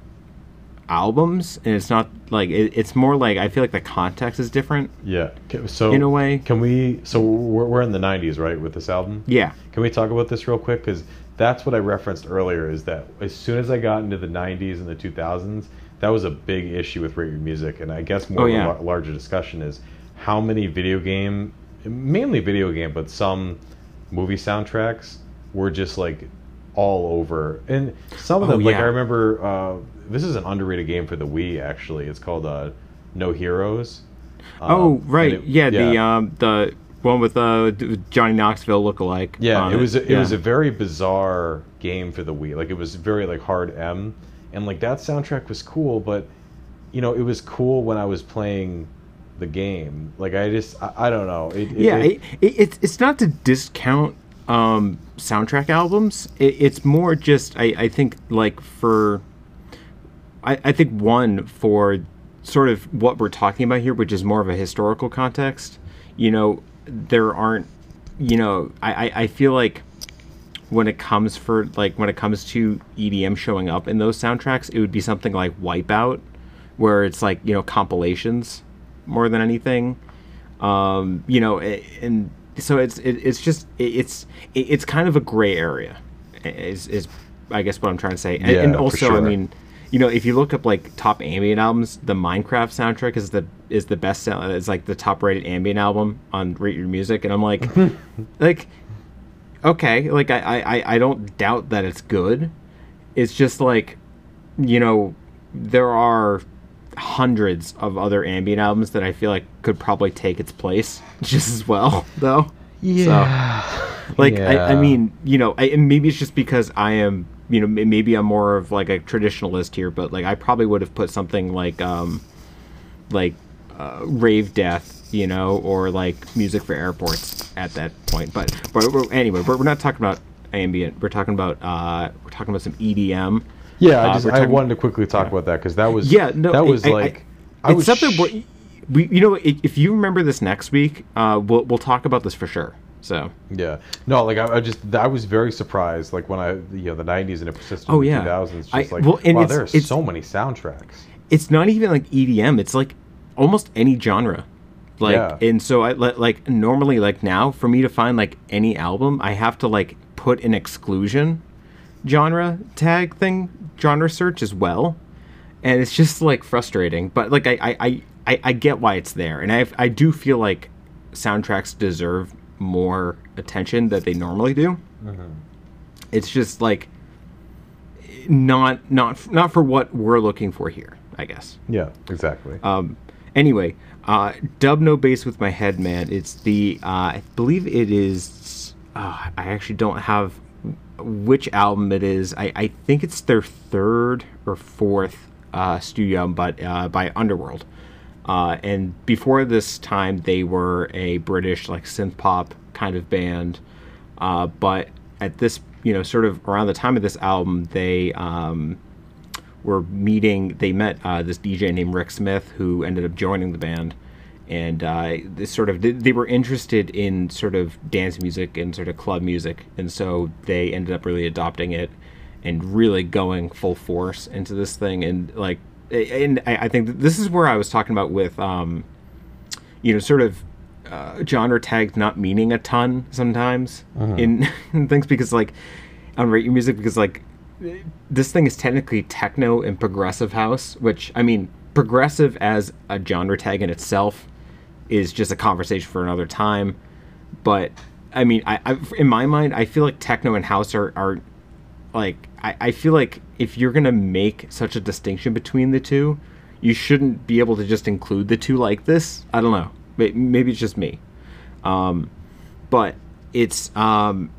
albums and it's not like it, it's more like i feel like the context is different yeah so In a way. can we so we're, we're in the 90s right with this album yeah Can we talk about this real quick? Because that's what I referenced earlier. Is that as soon as I got into the '90s and the 2000s, that was a big issue with radio music, and I guess more Oh, of yeah. a larger discussion is how many video game, mainly video game, but some movie soundtracks were just like all over, and some of Oh, them, like. I remember, uh, this is an underrated game for the Wii. Actually, it's called uh, No Heroes. Um, oh right it- yeah, the um the one with uh johnny knoxville lookalike Yeah, it was a, it was a very bizarre game for the Wii. Like it was very like hard M, and like that soundtrack was cool, but you know it was cool when I was playing the game. Like I just I, I don't know. It, it- yeah, it- it, it, it's it's not to discount um, soundtrack albums. It, it's more just I, I think like for I, I think one for sort of what we're talking about here, which is more of a historical context. You know, there aren't. You know, I, I, I feel like when it comes for like when it comes to EDM showing up in those soundtracks, it would be something like Wipeout, where it's like you know compilations more than anything. Um, you know, and so it's it's just it's it's kind of a gray area, is is I guess what I'm trying to say. And, Yeah, and also, I mean, you know, if you look up like top ambient albums, the Minecraft soundtrack is the is the best. It's like the top rated ambient album on Rate Your Music, and I'm like, like okay, like I, I- I don't doubt that it's good. It's just like, you know, there are hundreds of other ambient albums that I feel like could probably take its place just as well, though. yeah. Like, I, I mean, you know, I, and maybe it's just because I am, you know, maybe I'm more of like a traditionalist here, but like I probably would have put something like, um, like uh, rave death, you know, or like music for airports at that point. But but anyway, we're, we're not talking about ambient. We're talking about uh, we're talking about some EDM. Yeah, I Uh, just I talking- wanted to quickly talk about that because that was Yeah, no, that I- was I- I- like I, it's was something. sh- we, you know, if you remember this next week, uh, we'll we'll talk about this for sure. So yeah no like I, I just I was very surprised like when I you know the '90s and it persisted Oh, yeah. the 2000s just I- like well, and wow there are so many soundtracks. it's not even like EDM. It's like almost any genre. Like Yeah. and so I li- like normally like now for me to find like any album, I have to like put an exclusion genre tag thing, genre search as well. And it's just like frustrating, but like I I, I, I, get why it's there, and I I do feel like soundtracks deserve more attention that they normally do. It's just like not not not for what we're looking for here, I guess. Yeah, exactly. Um, anyway, uh, dub no bass with my head, man. It's the uh, I believe it is. Uh, I actually don't have which album it is. I, I think it's their third or fourth uh, studio but uh, by Underworld. Uh, and before this time, they were a British like synth pop kind of band. Uh, but at this, you know, sort of around the time of this album, they um, were meeting. They met uh, this DJ named Rick Smith, who ended up joining the band, and uh, this sort of they, they were interested in sort of dance music and sort of club music, and so they ended up really adopting it and really going full force into this thing. And like, and I, I think this is where I was talking about with, um, you know, sort of uh, genre tags not meaning a ton sometimes in, in things because like on rate your music because like this thing is technically techno and progressive house, which I mean, progressive as a genre tag in itself is just a conversation for another time. But I mean, I, I in my mind, I feel like techno and house are, are like I, I feel like if you're gonna make such a distinction between the two, you shouldn't be able to just include the two like this. I don't know. May- Maybe it's just me. Um, but it's um,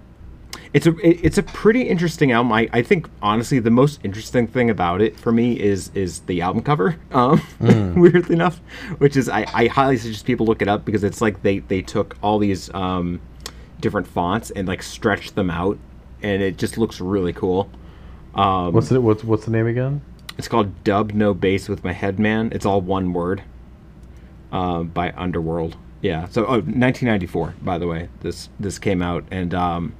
it's a it's a pretty interesting album. I, I think honestly the most interesting thing about it for me is is the album cover. Um, weirdly enough, which is I, I highly suggest people look it up because it's like they they took all these um, different fonts and like stretched them out, and it just looks really cool. Um, what's the what's what's the name again? it's called Dub No Bass with My Headman. It's all one word. Uh, by Underworld. Yeah. So, oh, 1994, by the way, this this came out, and um,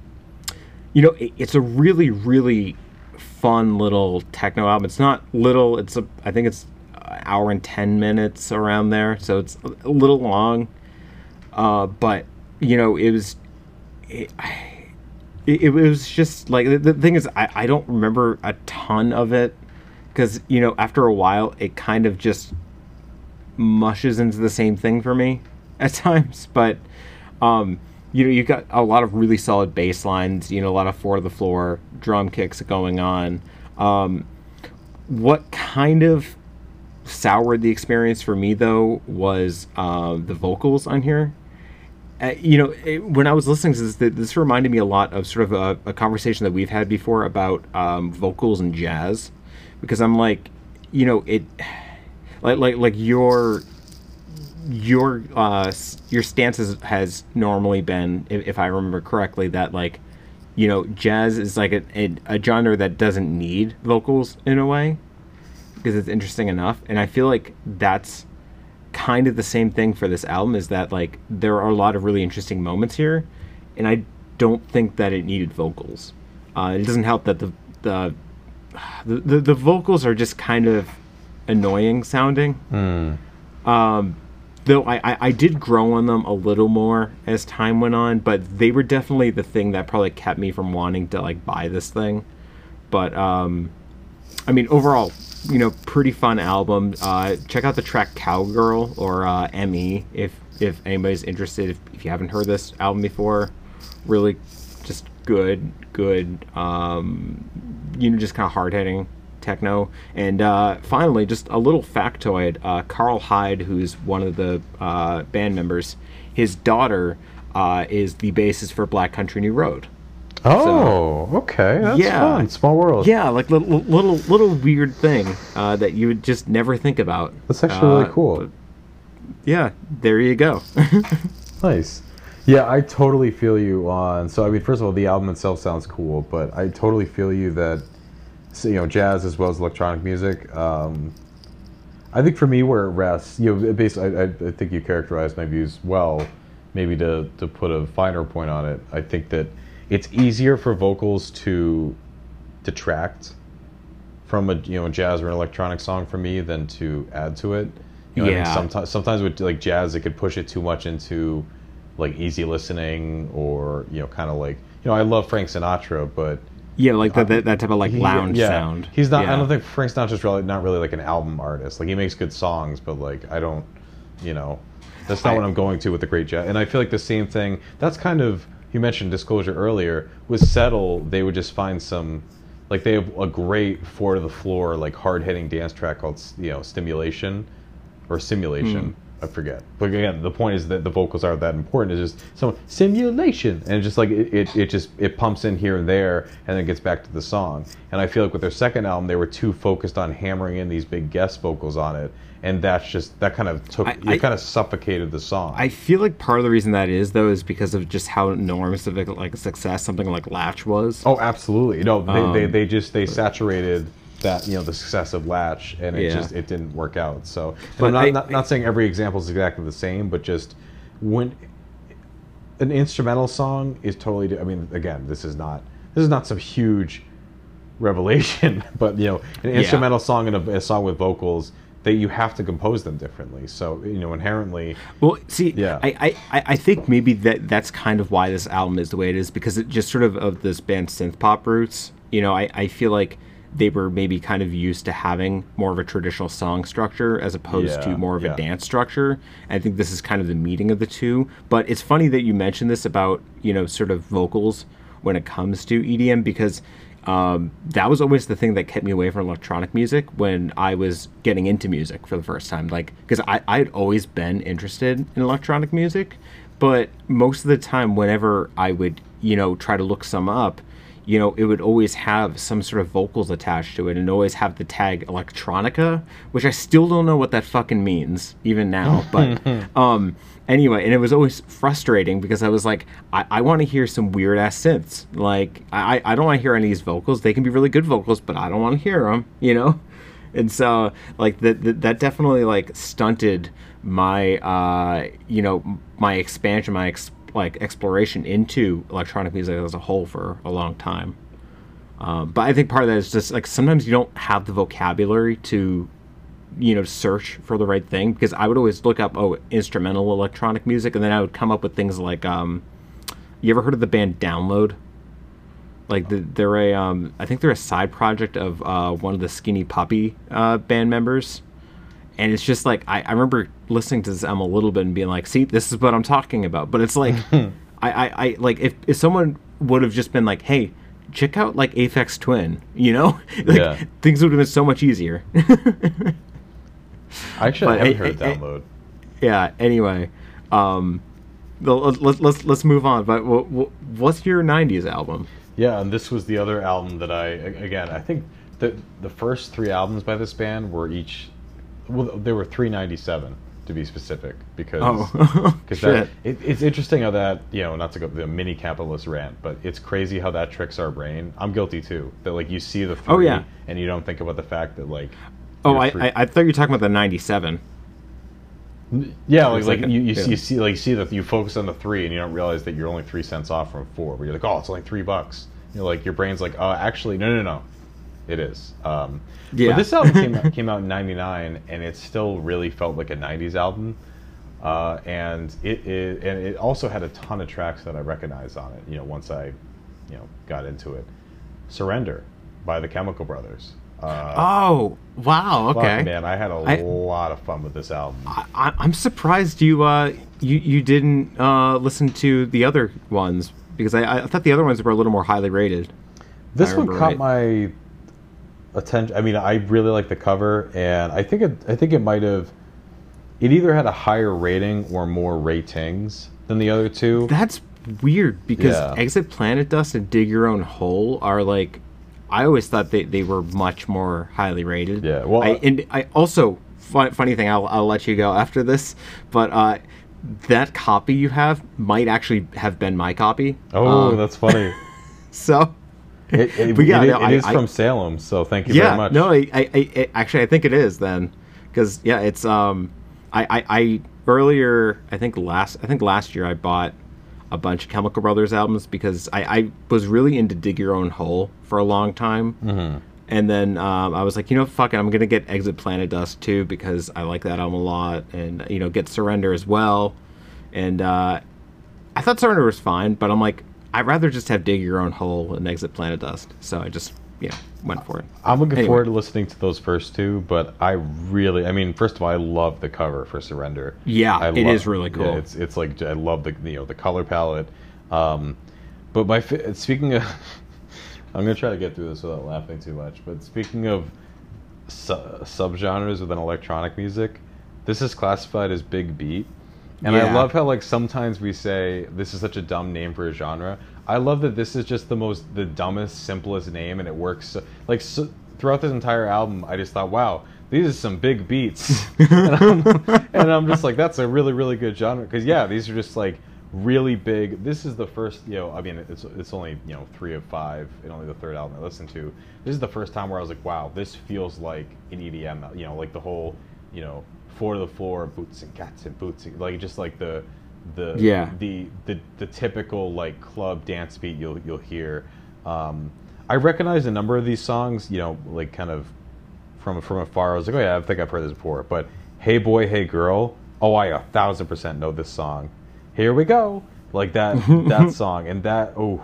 you know, it, it's a really really fun little techno album. It's not little. It's a I think it's an hour and ten minutes around there, so it's a little long. Uh, but you know, it was. It, it, it was just like the, the thing is I, I don't remember a ton of it because you know after a while it kind of just mushes into the same thing for me at times but um you know you've got a lot of really solid bass lines you know a lot of four to the floor drum kicks going on. Um what kind of soured the experience for me though was um the vocals on here? Uh, you know, it, when I was listening to this, this reminded me a lot of sort of a, a conversation that we've had before about um, vocals and jazz, because I'm like, you know, it, like like like your your uh, your stance is, has normally been, if, if I remember correctly, that like, you know, jazz is like a, a, a genre that doesn't need vocals in a way because it's interesting enough, and I feel like that's kind of the same thing for this album. Is that like there are a lot of really interesting moments here, and I don't think that it needed vocals. Uh, it doesn't help that the the the, the, the vocals are just kind of annoying sounding. Um, though I, I, I did grow on them a little more as time went on, but they were definitely the thing that probably kept me from wanting to like buy this thing. But um, I mean, overall, you know, pretty fun album. Uh, check out the track "Cowgirl" or uh, "Me" if if anybody's interested. If, if you haven't heard this album before, really, just good, good. Um, you know, just kind of hard hitting techno. And uh, finally, just a little factoid: uh, Karl Hyde, who's one of the uh, band members, his daughter uh, is the bassist for Black Country New Road. Oh, okay. That's Yeah. fun. Small world. Yeah, like little little little weird thing uh, that you would just never think about. That's actually really Uh, cool. yeah, there you go. Nice. Yeah, I totally feel you on. So, I mean, first of all, the album itself sounds cool, but I totally feel you that, so, you know, jazz as well as electronic music. Um, I think for me, where it rests, you know, basically, I, I I think you characterized my views well. Maybe to, to put a finer point on it, I think that it's easier for vocals to detract from a you know a jazz or an electronic song for me than to add to it. You know, I think Yeah. sometimes sometimes with like jazz, it could push it too much into like easy listening or you know kind of like you know I love Frank Sinatra, but yeah, like that, uh, that that type of like he- lounge yeah, sound. He's not. Yeah. I don't think Frank Sinatra's really not really like an album artist. Like he makes good songs, but like I don't, you know, that's not I- what I'm going to with the great Jet. And I feel like the same thing. That's kind of you mentioned disclosure earlier. With Settle, they would just find some. Like they have a great four to the floor, like hard hitting dance track called you know Stimulation, or Simulation. Hmm. I forget. But again, the point is that the vocals aren't that important. It's just some simulation, and just like it, it, it just it pumps in here and there, and then gets back to the song. And I feel like with their second album, they were too focused on hammering in these big guest vocals on it, and that's just that kind of took I- I- kind of suffocated the song. I feel like part of the reason that is though is because of just how enormous of a, like success something like Latch was. oh, absolutely. No, they, they, Um, they just they saturated that you know the success of Latch, and it Yeah. just it didn't work out. So, and But I'm not, I- not not saying every example is exactly the same, but just when an instrumental song is totally. I mean, again, this is not this is not some huge revelation, but you know, an instrumental song and a, a song with vocals. That you have to compose them differently. So you know, inherently, Well, see, Yeah. I, I, I- I think maybe that that's kind of why this album is the way it is because it just sort of of this band synth pop roots. You know, I, I feel like they were maybe kind of used to having more of a traditional song structure as opposed Yeah, to more of yeah. a dance structure. And I think this is kind of the meeting of the two. But it's funny that you mentioned this about you know sort of vocals when it comes to EDM because um, that was always the thing that kept me away from electronic music when I was getting into music for the first time. Like, because I I had always been interested in electronic music, but most of the time, whenever I would you know try to look some up, you know, it would always have some sort of vocals attached to it and always have the tag electronica, which I still don't know what that fucking means, even now. But um anyway, and it was always frustrating because I was like, I, I want to hear some weird ass synths. Like, I, I don't want to hear any of these vocals. They can be really good vocals, but I don't want to hear them, you know? And so, like, that, that, that definitely, like, stunted my, uh, you know, my expansion, my, like, exploration into electronic music as a whole for a long time. Um, but I think part of that is just like sometimes you don't have the vocabulary to, you know, search for the right thing. Because I would always look up oh instrumental electronic music, and then I would come up with things like, um, you ever heard of the band Download? Like the, they're a, um, I think they're a side project of uh, one of the Skinny Puppy uh, band members, and it's just like I, I remember listening to this album a little bit and being like, see, this is what I'm talking about. But it's like, I, I, I like if if someone would have just been like, hey. Check out like Aphex Twin, you know, like Yeah. things would have been so much easier. I actually But, haven't hey, heard hey, download. yeah. Anyway, um, let's let's let's move on. But wh- wh- what's your '90s album? Yeah, and this was the other album that I again I think the the first three albums by this band were each well they were three ninety seven to be specific, because Oh, shit. that it, it's interesting how that you know not to go the mini capitalist rant, but it's crazy how that tricks our brain. I'm guilty too. That like you see the three Oh, yeah. and you don't think about the fact that like Oh, I, I I thought you were talking about the '97. yeah like, like like you, you, yeah. see, you see like you see that you focus on the three and you don't realize that you're only three cents off from four. Where you're like oh it's only three bucks. You're like your brain's like oh actually no no no, it is. Um, Yeah. But this album came out, came out in '99 and it still really felt like a '90s album. Uh, and it, it and it also had a ton of tracks that I recognized on it. You know, once I, you know, got into it. "Surrender" by the Chemical Brothers. Uh, Oh, wow. fuck, Okay. man, I had a I- lot of fun with this album. I, I'm surprised you uh you you didn't uh listen to the other ones because I, I thought the other ones were a little more highly rated. This one caught my attention. I mean, I really like the cover, and I think it. I think it might have. It either had a higher rating or more ratings than the other two. That's weird because Yeah. Exit Planet Dust and Dig Your Own Hole are like I always thought they, they were much more highly rated. Yeah, well, I, uh, and I also fun, funny thing I'll, I'll let you go after this, but uh, that copy you have might actually have been my copy. oh, Um, that's funny. so. It, it, But yeah, it- no, it I- is I- from Salem, so thank you yeah, very much. no, I, I, actually I think it is then, because yeah, it's um, I, I, I earlier I think last I think last year I bought a bunch of Chemical Brothers albums because I, I was really into Dig Your Own Hole for a long time, mm-hmm. and then um, I was like, you know, fuck it, I'm gonna get Exit Planet Dust too because I like that album a lot, and you know, get Surrender as well, and uh, I thought Surrender was fine, but I'm like, I'd rather just have Dig Your Own Hole and Exit Planet Dust, so I just you know went for it. I'm looking Anyway. forward to listening to those first two, but I really, I mean, first of all, I love the cover for Surrender. Yeah, I it love- is really cool. Yeah, it's it's like I love the you know the color palette. Um, but my fa- speaking of, I'm gonna try to get through this without laughing too much. But speaking of su- subgenres within electronic music, this is classified as big beat. And I love how like sometimes we say this is such a dumb name for a genre. I love that this is just the most the dumbest, simplest name, and it works. So, like so, throughout this entire album, I just thought, wow, these are some big beats, and, I'm, and I'm just like, that's a really really good genre because yeah, these are just like really big. This is the first, you know, I mean, it's it's only you know three of five, and only the third album I listened to. This is the first time where I was like, wow, this feels like an EDM, you know, like the whole, you know, four to the floor, boots and cats and boots, and, like just like the the Yeah. the the the typical like club dance beat you'll you'll hear. Um, I recognize a number of these songs, you know, like kind of from from afar. I was like, oh yeah, I think I've heard this before. But Hey Boy, Hey Girl, oh I a thousand percent know this song. Here we go, like that that song, and that oh,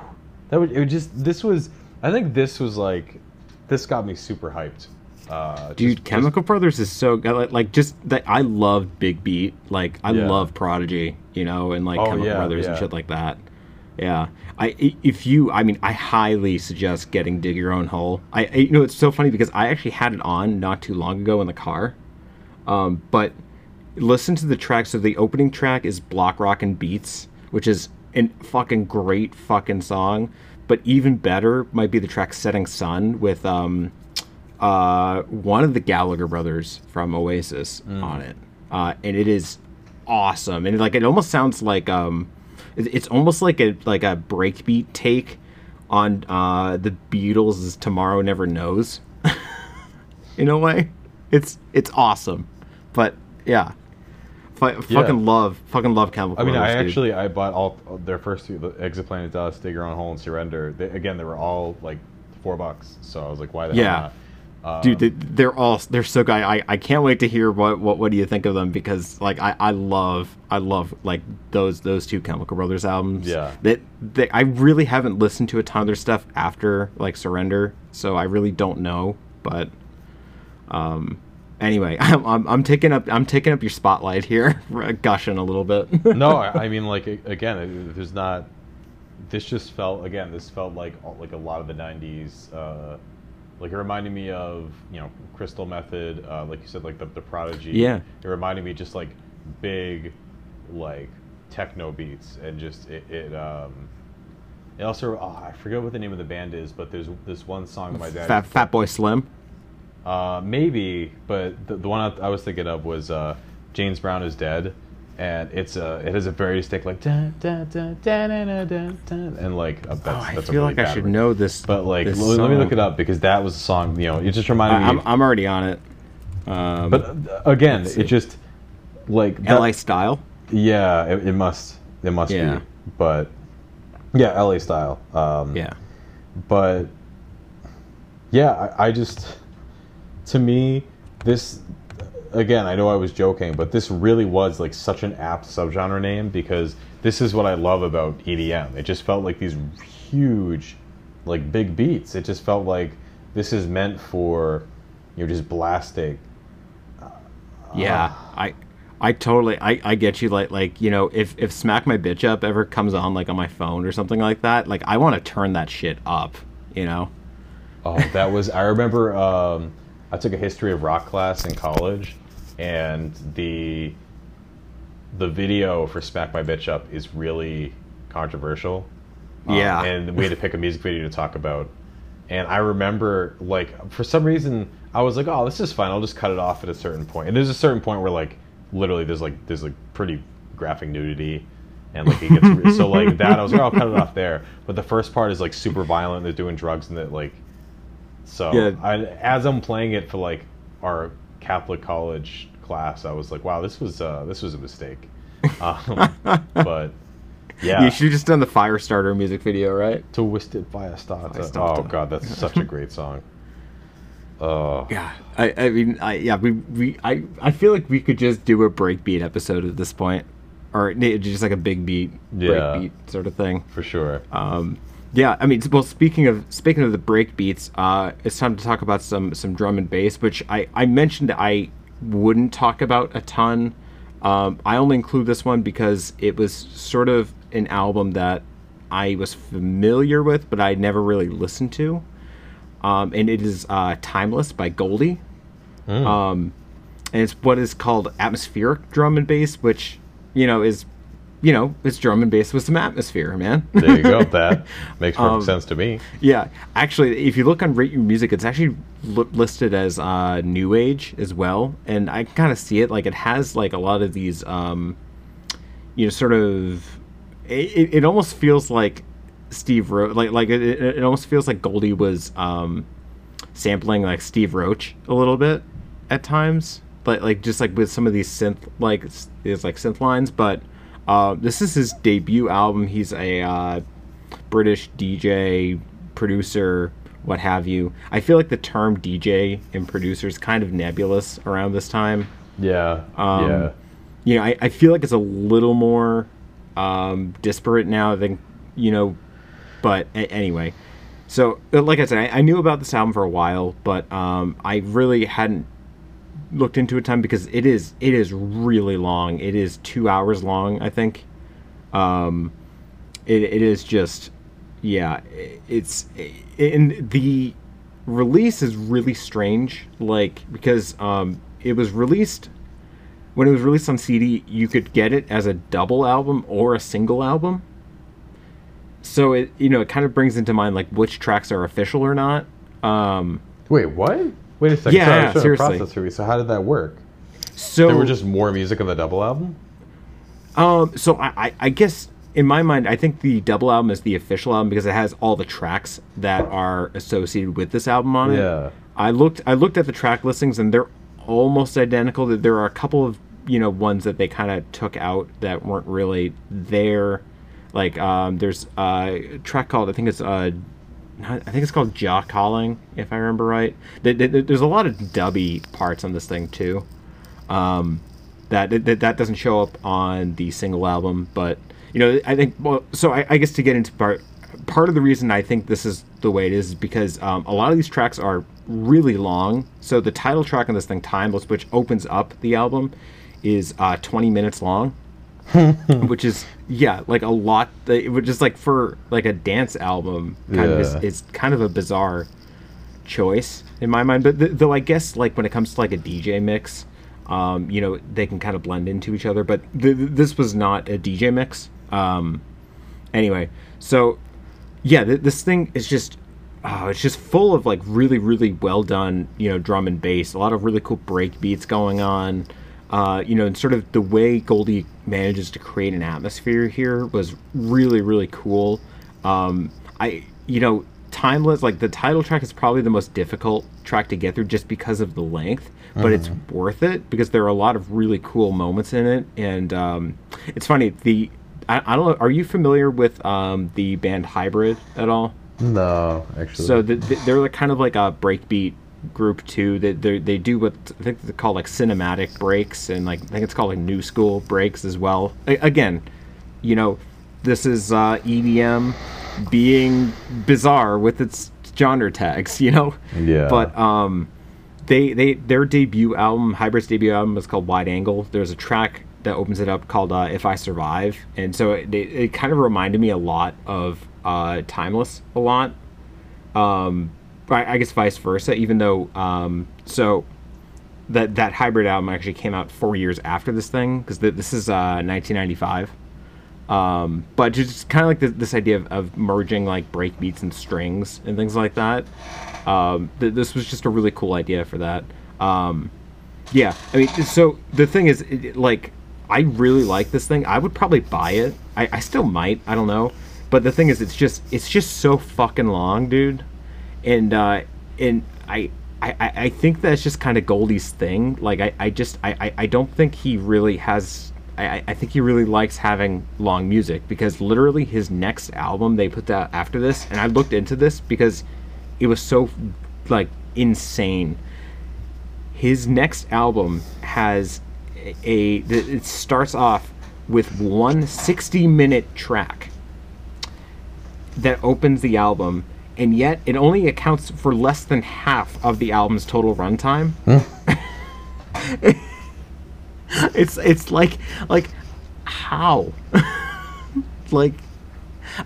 that would it would just this was I think this was like this got me super hyped. Uh, Dude, just- Chemical Brothers is so good. Like, just that. I love Big Beat. Like, I Yeah. love Prodigy. You know, and like Oh, Chemical yeah, Brothers and shit like that. Yeah, I if you, I mean, I highly suggest getting Dig Your Own Hole. I, I you know it's so funny because I actually had it on not too long ago in the car, um, but listen to the track. So the opening track is Block Rockin' Beats, which is a fucking great fucking song. But even better might be the track Setting Sun with um uh one of the Gallagher brothers from Oasis on it. Uh and it is awesome. And like it almost sounds like um it- it's almost like a like a breakbeat take on uh the Beatles' Tomorrow Never Knows. in a way. It's it's awesome. But yeah. Fu- fucking love fucking love Chemical I mean, I dude. actually I bought all their first two, the Exit Planet Dust, Dig Your Own Hole, and Surrender. They, again, they were all like four bucks. So I was like, why the Yeah. hell not? Um, dude they, they're all they're so good I, I can't wait to hear what, what what do you think of them because like i i love i love like those those two chemical brothers albums Yeah. that they, i really haven't listened to a ton of their stuff after like surrender so i really don't know but um anyway i'm i'm, I'm taking up i'm taking up your spotlight here gushing a little bit no, I, I mean, like again, there's not. This just felt again. This felt like like a lot of the '90s. Uh, like it reminded me of you know Crystal Method, uh, like you said, like the, the Prodigy. Yeah. It reminded me just like big, like techno beats, and just it. it um, it also, oh, I forget what the name of the band is, but there's this one song that my dad. fat, Fatboy Slim Uh, maybe, but the, the one I, I was thinking of was uh, James Brown is dead, and it's a it has a very distinct like dun, dun, dun, dun, dun, dun, dun, dun, and like uh, that's, Oh, I that's a feel really like I bad should re- know this. But like, this let, let me look it up because that was a song. You know, it just reminded I, me. I'm, of- I'm already on it. Um, but uh, again, let's it just like that- LA style. Yeah, it, it must. It must Yeah. be. But yeah, LA style. Um, Yeah. But yeah, I, I just to me this again. I know I was joking, but this really was like such an apt subgenre name because this is what I love about EDM. It just felt like these huge, like big beats. It just felt like this is meant for you know just blasting. Yeah, I, I totally, I, I get you. Like, like you know, if if Smack My Bitch Up ever comes on like on my phone or something like that, like I want to turn that shit up. You know. Oh, that was. I remember. Um, I took a history of rock class in college, and the the video for "Smack My Bitch Up" is really controversial. Um, Yeah. and we had to pick a music video to talk about. And I remember, like, for some reason, I was like, "Oh, this is fine. I'll just cut it off at a certain point." And there's a certain point where, like, literally, there's like there's like pretty graphic nudity, and like it gets so like that. I was like, oh, "I'll cut it off there." But the first part is like super violent. They're doing drugs and that like so Yeah. I, as I'm playing it for like our Catholic college class, I was like, "Wow, this was uh, this was a mistake." Um, but yeah, You should have just done the Firestarter music video, right? Twisted Firestarter. Firestarter. Oh god, that's such a great song. Oh Yeah. I, I mean, I yeah, we, we I I feel like we could just do a breakbeat episode at this point, or just like a big beat, Yeah. breakbeat sort of thing. for sure. Um, yeah, I mean, well, speaking of speaking of the break beats, uh, it's time to talk about some some drum and bass, which I I mentioned I wouldn't talk about a ton. Um, I only include this one because it was sort of an album that I was familiar with, but I never really listened to. Um, and it is uh, "Timeless" by Goldie. Um, and it's what is called atmospheric drum and bass, which you know is, you know, it's drum and bass with some atmosphere, man. there you go. That makes perfect Um, sense to me. Yeah, actually, if you look on Rate Your Music, it's actually li- listed as uh, New Age as well, and I kind of see it like it has like a lot of these, um, you know, sort of. It, it almost feels like Steve Roach, like like it, it it almost feels like Goldie was um, sampling like Steve Roach a little bit at times, but like just like with some of these synth like these like synth lines. But uh, this is his debut album. He's a uh, British DJ, producer, what have you. I feel like the term DJ and producer is kind of nebulous around this time. Yeah, Um, yeah. You know, I, I feel like it's a little more um, disparate now than, you know, but a- anyway. So, uh, like I said, I, I knew about this album for a while, but um, I really hadn't looked into a time because it is it is really long. It is two hours long, I think. Um, it, it is just yeah it's and the release is really strange like because um it was released when it was released on cd you could get it as a double album or a single album so it you know it kind of brings into mind like which tracks are official or not um Wait, what? Wait a second. Yeah, Sorry, yeah, seriously. process through. So how did that work? so There were just more music on the double album. Um, so I, I, I guess in my mind, I think the double album is the official album because it has all the tracks that are associated with this album on it. Yeah. I looked, I looked at the track listings and they're almost identical. That there are a couple of you know ones that they kind of took out that weren't really there. Like um, there's a track called I think it's uh, I think it's called Jaw Calling if I remember right. There- there- There's a lot of dubby parts on this thing too um, that, that that doesn't show up on the single album. But you know, I think well, so I, I guess to get into part part of the reason I think this is the way it is is because um, a lot of these tracks are really long. So the title track on this thing, "Timeless," which opens up the album, is uh, 20 minutes long. which is yeah like a lot it would just like for like a dance album kind of is, Yeah. is kind of a bizarre choice in my mind. But th- though I guess like when it comes to like a DJ mix, um, you know, they can kind of blend into each other. But th- this was not a DJ mix. Um, anyway, so yeah, th- this thing is just. Oh, it's just full of like really, really well done, you know, drum and bass. A lot of really cool break beats going on. Uh, you know, and sort of the way Goldie manages to create an atmosphere here was really, really cool. Um, I, you know, Timeless, like the title track is probably the most difficult track to get through just because of the length, but it's worth it because there are a lot of really cool moments in it. And um, it's funny, the, I, I don't know, are you familiar with um, the band Hybrid at all? No, actually. So the, the, they're like kind of like a breakbeat group too. They they they do what I think they call like cinematic breaks and like I think it's called like new school breaks as well. A- again, you know, this is uh, EDM being bizarre with its genre tags. You know. Yeah. But um, they they their debut album, Hybrid's debut album, is called Wide Angle. There's a track that opens it up called uh, If I Survive, and so it, it, it kind of reminded me a lot of uh, Timeless a lot. Um, I, guess vice versa, even though um, so that that hybrid album actually came out four years after this thing because th- this is uh, 1995. Um, but just kind of like this, this idea of, of merging like break beats and strings and things like that. Um, th- this was just a really cool idea for that. Um, yeah, I mean, so the thing is, it- like, I really like this thing. I would probably buy it. I, I still might. I don't know. But the thing is, it's just it's just so fucking long, dude. And uh, and I. I, I think that's just kind of Goldie's thing. Like I, I just I, I, don't think he really has I, I- I think he really likes having long music because literally his next album they put out after this and I looked into this because it was so like insane his next album has a, a it starts off with one 60 minute track that opens the album and yet it only accounts for less than half of the album's total runtime it's it's like like how like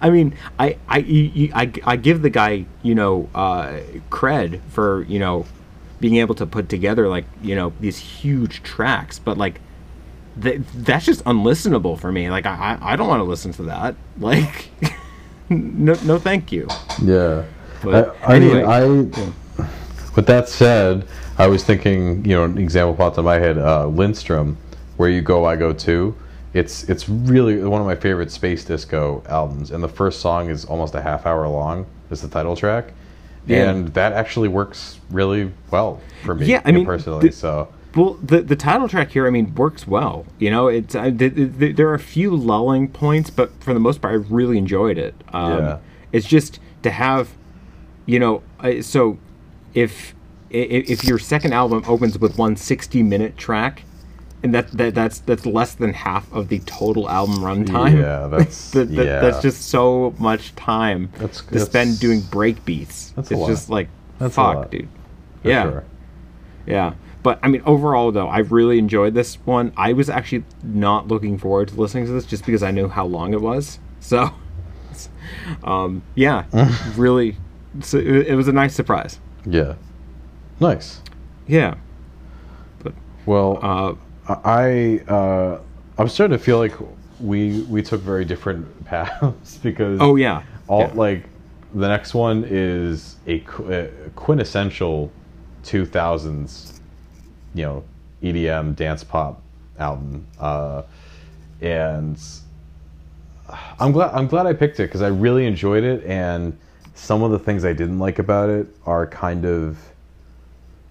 I mean, I I, you- I I give the guy you know uh, cred for you know being able to put together like you know these huge tracks, but like th- that's just unlistenable for me. Like I I don't want to listen to that. Like no no thank you. Yeah. But I, I anyway. mean, I. With that said, I was thinking, you know, an example popped in my head. Uh, Lindstrom, where you go, I go too. It's it's really one of my favorite space disco albums, and the first song is almost a half hour long. Is the title track, Yeah. and that actually works really well for me. Yeah, I mean, personally. so Well, the the title track here, I mean, works well. You know, it's th- th- th- there are a few lulling points, but for the most part, I really enjoyed it. Um, Yeah. It's just to have, you know, uh, so if if your second album opens with one 60 minute track, and that, that that's that's less than half of the total album runtime. Yeah, that's- that, that- yeah. that's just so much time That's- to spend doing break beats. That's a it's lot. just like That's a fuck, lot. dude. for yeah. sure. Yeah. But I mean, overall, though, I really enjoyed this one. I was actually not looking forward to listening to this just because I knew how long it was. So, um, yeah, really, so it, was a nice surprise. Yeah. Nice. Yeah. But Well, Uh, I uh, I'm starting to feel like we we took very different paths because oh yeah. all yeah. like the next one is a, qu- a quintessential 2000s you know EDM dance pop album uh, and I'm glad I'm glad I picked it because I really enjoyed it and some of the things I didn't like about it are kind of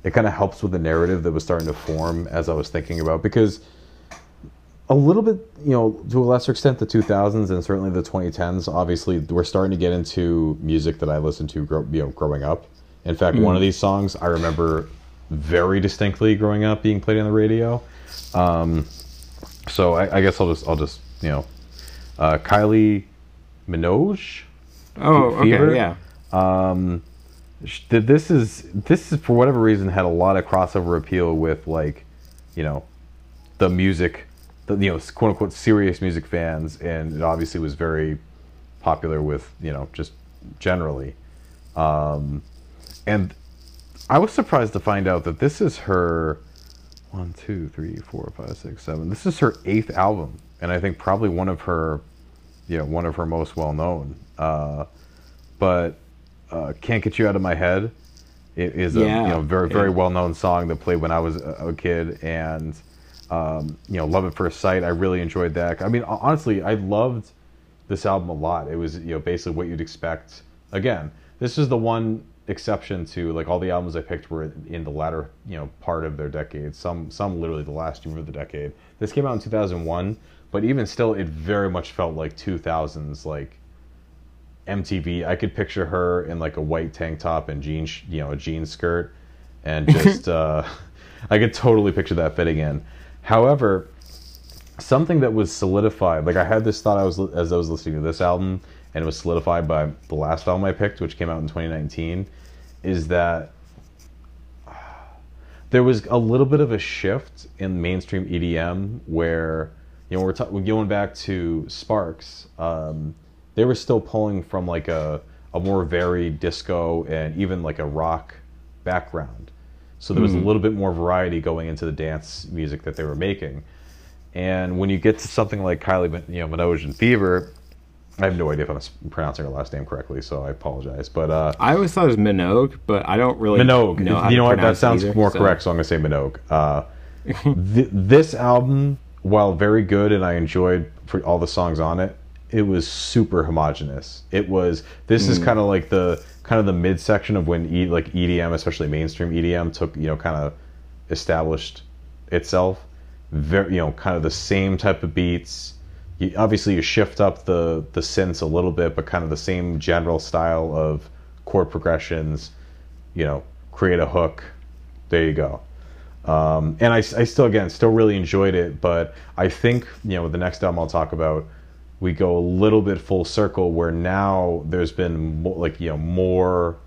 it kind of helps with the narrative that was starting to form as I was thinking about because a little bit, you know, to a lesser extent, the 2000s and certainly the 2010s. Obviously, we're starting to get into music that I listened to, grow, you know, growing up. In fact, one of these songs I remember very distinctly growing up being played on the radio. Um, so I, I guess I'll just, I'll just, you know, uh, Kylie Minogue. oh, okay. Fever? Yeah. Um, this is this is for whatever reason had a lot of crossover appeal with like, you know, the music, the you know quote unquote serious music fans, and it obviously was very popular with you know just generally. Um, and I was surprised to find out that this is her one, two, three, four, five, six, seven. This is her eighth album, and I think probably one of her, you know, one of her most well known. Uh, but uh, "Can't Get You Out of My Head" it is a Yeah, you know very very yeah. well known song that played when I was a, a kid, and Um, you know, Love at First Sight. I really enjoyed that. I mean, honestly, I loved this album a lot. It was you know basically what you'd expect. Again, this is the one exception to like all the albums I picked were in the latter you know part of their decade. Some some literally the last year of the decade. This came out in 2001, but even still, it very much felt like 2000s like MTV. I could picture her in like a white tank top and jeans, you know, a jean skirt, and just uh, I could totally picture that fitting in. However, something that was solidified, like I had this thought I was as I was listening to this album, and it was solidified by the last album I picked, which came out in 2019, is that there was a little bit of a shift in mainstream EDM where you know we're, ta- we're going back to Sparks. Um, they were still pulling from like a a more varied disco and even like a rock background. So there was a little bit more variety going into the dance music that they were making. And when you get to something like Kylie, you know, Minogue and Fever, I have no idea if I'm pronouncing her last name correctly, so I apologize. But uh, I always thought it was Minogue, but I don't really Minogue. know. you know what? That sounds either, more so- correct, so I'm going to say Minogue. Uh, th- this album, while very good and I enjoyed all the songs on it, it was super homogenous. It was. This Hmm. is kind of like the kind of the midsection of when e, like EDM, especially mainstream EDM, took you know kind of established itself. Very, you know, kind of the same type of beats. You, obviously, you shift up the the synths a little bit, but kind of the same general style of chord progressions. You know, create a hook. There you go. Um, and I, I still, again, still really enjoyed it. But I think you know, the next album I'll talk about, we go a little bit full circle where now there's been more, like you know more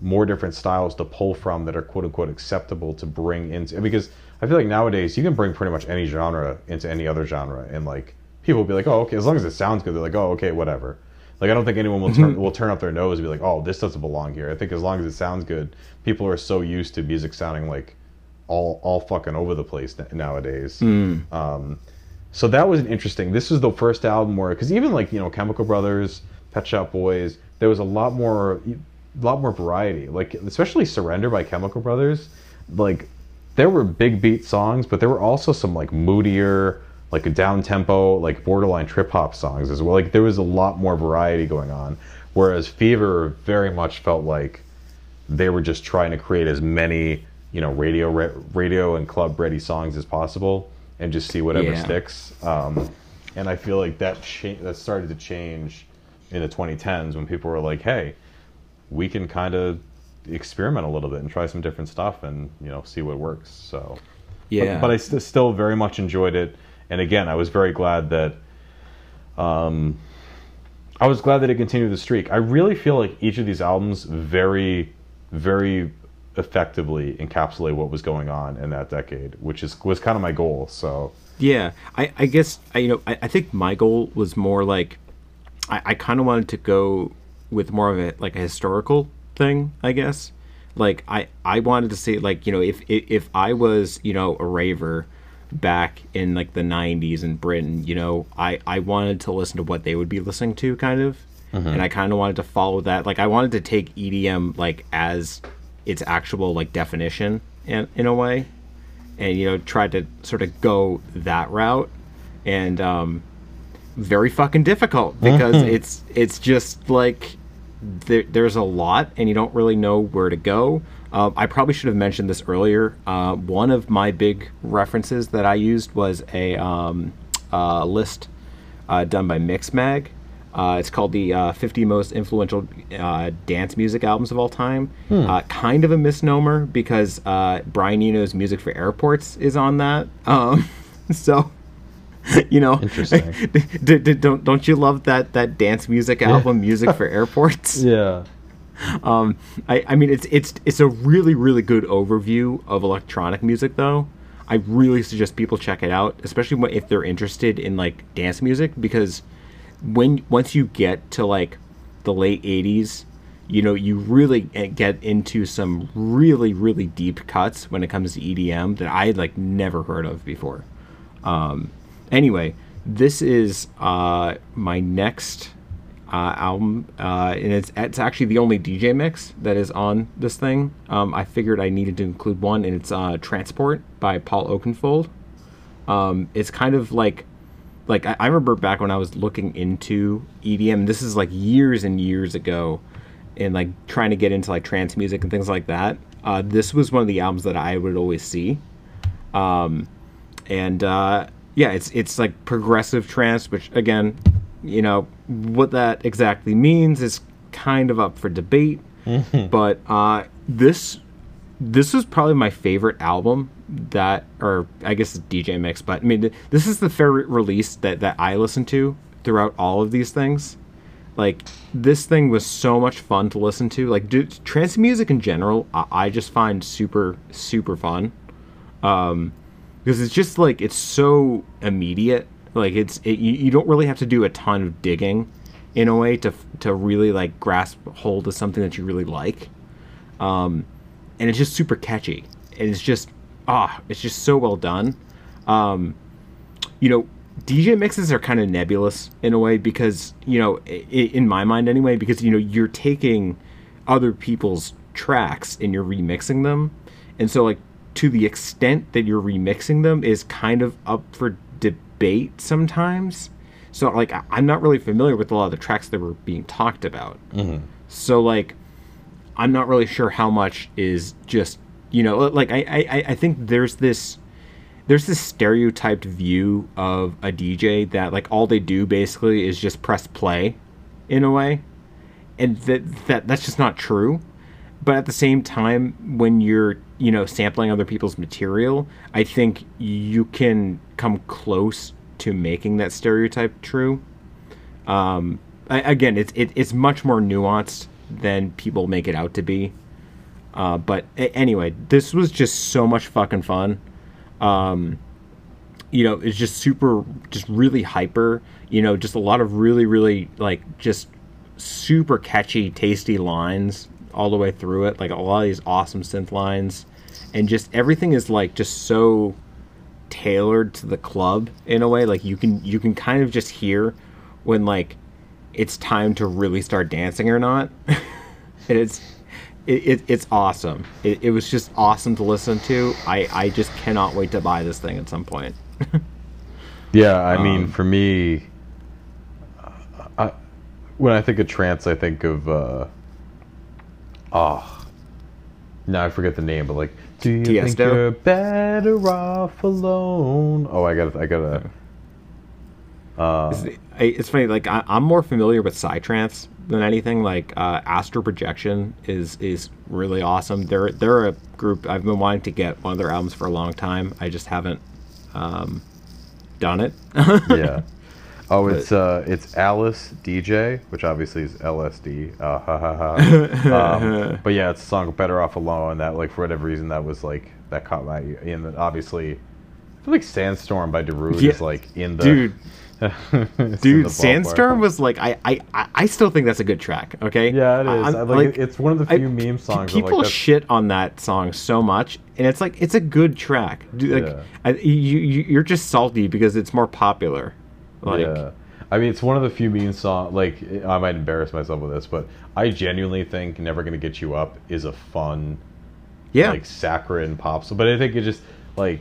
more different styles to pull from that are quote unquote acceptable to bring into because I feel like nowadays you can bring pretty much any genre into any other genre and like people will be like oh okay as long as it sounds good they're like oh okay whatever like I don't think anyone will turn will turn up their nose and be like oh this doesn't belong here I think as long as it sounds good people are so used to music sounding like all all fucking over the place nowadays um, so that was interesting. This is the first album where, because even like you know, Chemical Brothers, Pet Shop Boys, there was a lot more, a lot more variety. Like especially Surrender by Chemical Brothers, like there were big beat songs, but there were also some like moodier, like a down tempo, like borderline trip hop songs as well. Like there was a lot more variety going on. Whereas Fever very much felt like they were just trying to create as many you know radio re- radio and club ready songs as possible and just see whatever Yeah. sticks um, and i feel like that cha- that started to change in the 2010s when people were like hey we can kind of experiment a little bit and try some different stuff and you know see what works so Yeah, but, but I st- still very much enjoyed it. And again, I was very glad that, um, I was glad that it continued the streak. I really feel like each of these albums very, very effectively encapsulate what was going on in that decade, which is was kind of my goal. So Yeah, I, I guess I, you know I, I think my goal was more like I, I kind of wanted to go with more of a like a historical thing, I guess. Like I I wanted to say like you know if if, if I was you know a raver back in like the 90s in Britain, you know, I I wanted to listen to what they would be listening to kind of. And I kind of wanted to follow that. Like I wanted to take EDM like as its actual like definition in in a way and you know tried to sort of go that route and um very fucking difficult because it's it's just like there, there's a lot and you don't really know where to go um, i probably should have mentioned this earlier uh, one of my big references that i used was a um, uh, list uh, done by mixmag uh, it's called the uh, 50 most influential uh, dance music albums of all time. Uh, kind of a misnomer because uh, Brian Eno's music for airports is on that. Um, so, you know, Interesting. d- d- don't don't you love that that dance music album, music for airports? yeah, Um, I, I mean, it's it's it's a really really good overview of electronic music, though. I really suggest people check it out, especially if they're interested in like dance music, because when once you get to like the late '80s, you know, you really eh, get into some really really deep cuts when it comes to EDM that I had like never heard of before. Um, anyway, this is uh, my next uh, album, uh, and it's it's actually the only DJ mix that is on this thing. Um, I figured I needed to include one, and it's uh, "Transport" by Paul Oakenfold. Um, it's kind of like like I, I remember back when I was looking into EDM. This is like years and years ago, and like trying to get into like trance music and things like that. Uh, this was one of the albums that I would always see. Um, and uh, yeah, it's it's like progressive trance, which again, you know, what that exactly means is kind of up for debate. but uh, this this was probably my favorite album that, or I guess it's DJ mix, but I mean, this is the favorite release that that I listened to throughout all of these things. Like this thing was so much fun to listen to. Like dude, trance music in general, I, I just find super super fun. Um, because it's just like it's so immediate. Like it's it, you, you don't really have to do a ton of digging in a way to to really like grasp hold of something that you really like. Um, and it's just super catchy. And it's just ah, it's just so well done. Um, you know, DJ mixes are kind of nebulous in a way because you know, in my mind anyway, because you know you're taking other people's tracks and you're remixing them, and so like to the extent that you're remixing them is kind of up for debate sometimes. So like I- I'm not really familiar with a lot of the tracks that were being talked about. Mm-hmm. So like I'm not really sure how much is just you know like I I, I think there's this there's this stereotyped view of a DJ that like all they do basically is just press play in a way and that that that's just not true but at the same time when you're you know sampling other people's material i think you can come close to making that stereotype true. Um I, again it's it, it's much more nuanced than people make it out to be. Uh, but anyway this was just so much fucking fun. Um you know it's just super just really hyper you know just a lot of really really like just super catchy tasty lines all the way through it like a lot of these awesome synth lines. And just everything is like just so tailored to the club in a way. Like you can you can kind of just hear when like it's time to really start dancing or not. And it's it, it, it's awesome. It, it was just awesome to listen to. I i just cannot wait to buy this thing at some point. Yeah, I mean, Um, for me, I, when I think of trance, I think of, uh, oh, now I forget the name, but like, do you think you're better off alone? Oh, I gotta, I gotta. Uh, It's, it's funny. Like I, I'm more familiar with psytrance than anything. Like uh, Astral Projection is is really awesome. They're they're a group I've been wanting to get one of their albums for a long time. I just haven't um, done it. yeah. Oh, it's uh, it's Alice Deejay, which obviously is LSD. Uh, ha, ha, ha. Um, but yeah, it's a song "Better Off Alone." That like for whatever reason that was like that caught my ear. and then obviously, I feel like "Sandstorm" by Darude Yeah, is like in the dude. in the Dude. Sandstorm was like I, I I- I still think that's a good track. Okay. Yeah, it is. I like, it's one of the few p- meme songs. People like, shit on that song so much, and it's like it's a good track. Dude, like Yeah. I, you, you you're just salty because it's more popular. Like yeah. I mean, it's one of the few meme songs. Like, I might embarrass myself with this, but I genuinely think "Never Gonna Get You Up" is a fun, yeah, like saccharine pop song. But I think it just like,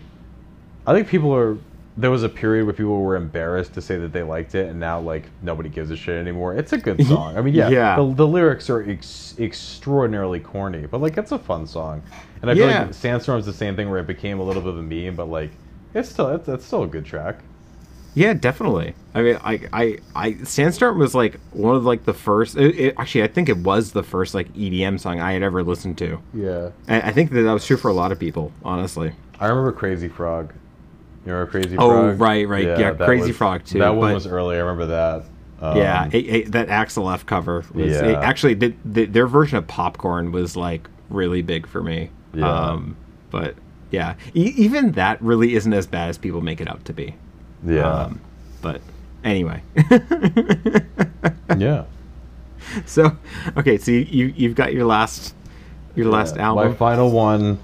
I think people are. There was a period where people were embarrassed to say that they liked it, and now like nobody gives a shit anymore. It's a good song. I mean, yeah, Yeah. The, the lyrics are ex- extraordinarily corny, but like it's a fun song. And I feel Yeah. like Sandstorm's the same thing where it became a little bit of a meme, but like it's still it's, it's still a good track. Yeah, definitely. I mean, I, I, I, Sandstorm was like one of like the first. It, it, actually, I think it was the first like EDM song I had ever listened to. Yeah. And I think that that was true for a lot of people, honestly. I remember Crazy Frog. You remember Crazy Oh, Frog? Oh right, right. Yeah, that Crazy was- Frog, too, That one but- was early. I remember that. Um, yeah, it, that Axel F cover was Yeah. it- actually the, the, their version of Popcorn was like really big for me. Yeah. Um, but yeah, e- even that really isn't as bad as people make it out to be. Yeah. Um, but anyway. yeah. so okay, so you, you you've got your last your last album. My final one,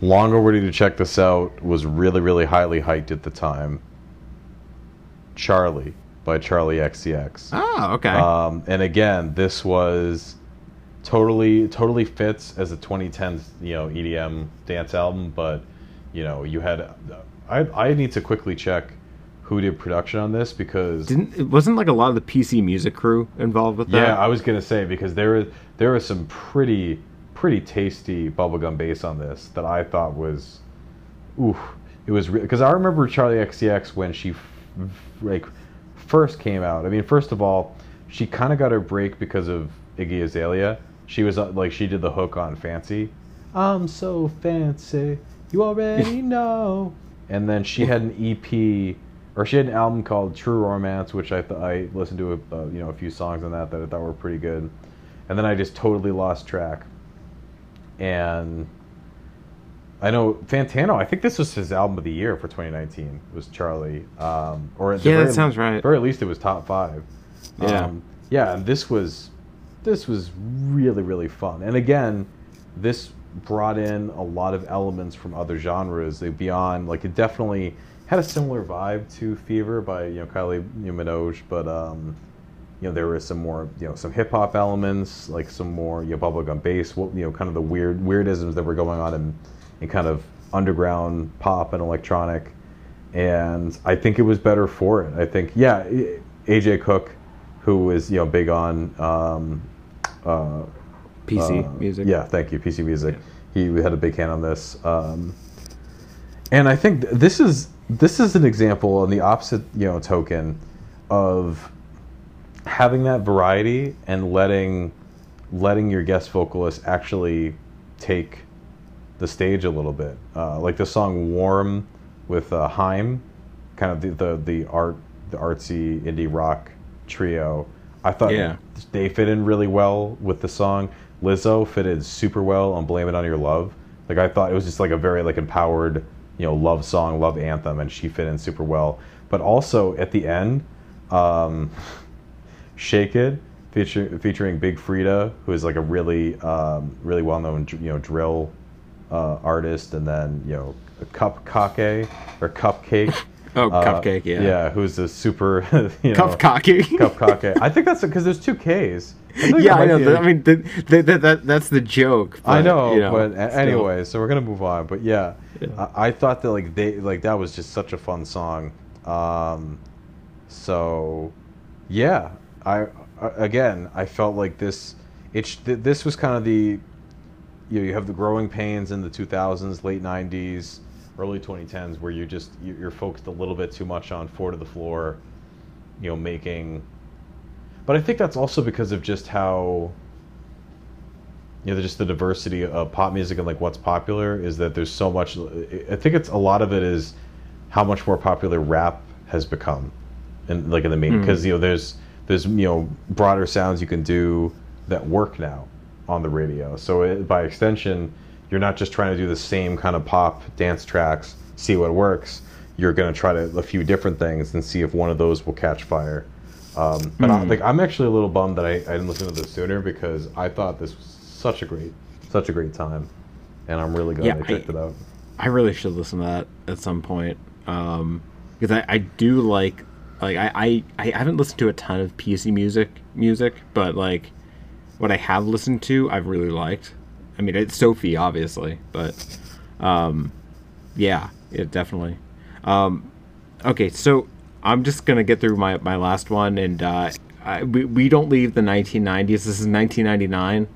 long overdue to check this out, was really, really highly hyped at the time. Charli by Charli XCX. Oh, okay. Um, and again, this was totally totally fits as a 2010 you know EDM dance album, but you know you had I I need to quickly check who did production on this because Didn't it wasn't like a lot of the PC music crew involved with that? yeah, I was gonna say because there was there was some pretty pretty tasty bubblegum bass on this that I thought was, ooh, it was because I remember Charli XCX when she f- like first came out. I mean, first of all, she kind of got her break because of Iggy Azalea. She was uh, like she did the hook on Fancy. I'm so fancy, you already know. And then she had an EP, or she had an album called True Romance, which I th- I listened to a, uh, you know a few songs on that that I thought were pretty good. And then I just totally lost track. And I know Fantano. I think this was his album of the year for 2019. Was Charli? Um, or at the Yeah, that sounds right. Or at least, it was top five. Yeah. Um, yeah, and this was this was really really fun. And again, this brought in a lot of elements from other genres. Beyond like it definitely had a similar vibe to Fever by you know Kylie Minogue, but um, you know there was some more you know some hip hop elements, like some more you know bubblegum bass, what you know kind of the weird weirdisms that were going on in, in kind of underground pop and electronic. And I think it was better for it. I think yeah, A. G. Cook, who is you know big on um, uh, PC uh, music. Yeah, thank you, PC Music. He had a big hand on this, um, and I think th- this is this is an example on the opposite you know token of having that variety and letting letting your guest vocalist actually take the stage a little bit. Uh, like the song "Warm" with uh, Haim, kind of the, the the art the artsy indie rock trio. I thought Yeah. they fit in really well with the song. Lizzo fitted super well on "Blame It on Your Love." Like I thought it was just like a very like empowered, you know, love song, love anthem, and she fit in super well. But also at the end, um, "Shake It" feature, featuring Big Freedia, who is like a really um, really well known you know drill uh, artist, and then you know Cup Kake or Cupcake. Oh, uh, Cupcake, yeah. Yeah, who's a super you know, cocky. Cup Kake. I think that's because there's two Ks. I yeah, I know. be that- a- I mean, that, that, that, that, that's the joke. I but, know, you know, but still. anyway, so we're gonna move on. But yeah, Yeah. I, I thought that like they like that was just such a fun song. Um, so yeah, I again I felt like this. It th- this was kind of the you know you have the growing pains in the 2000s, late 90s, early 2010s, where you're just you- you're focused a little bit too much on four to the floor, you know, making. But I think that's also because of just how you know, just the diversity of pop music and like what's popular is that there's so much. I think it's a lot of it is how much more popular rap has become, and like in the main hmm. because you know there's there's you know broader sounds you can do that work now on the radio. So it, by extension, you're not just trying to do the same kind of pop dance tracks, see what works. You're going to try to a few different things and see if one of those will catch fire. Um, but I, like, I'm actually a little bummed that I, I didn't listen to this sooner because I thought this was such a great, such a great time, and I'm really glad Yeah, I I- checked it out. I really should listen to that at some point. Um, because I, I do like like I, I, I haven't listened to a ton of PC music music, but like what I have listened to I've really liked. I mean it's Sophie obviously, but um yeah, it definitely. Um okay, so I'm just gonna get through my, my last one and uh I, we, we don't leave the 1990s. This is 1999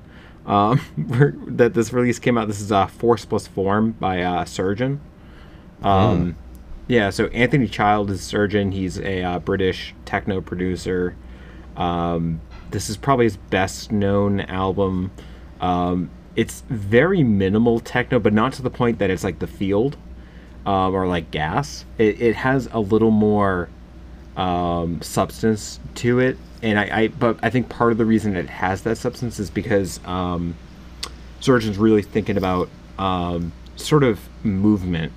um, that this release came out. This is uh, Force Plus Form by uh, Surgeon. Um, Yeah, so Anthony Child is Surgeon. He's a uh, British techno producer. Um, this is probably his best known album. Um, it's very minimal techno, but not to the point that it's like The Field um, or like Gas. It, it has a little more um, substance to it, and I, I but I think part of the reason it has that substance is because um, Surgeon's really thinking about um, sort of movement,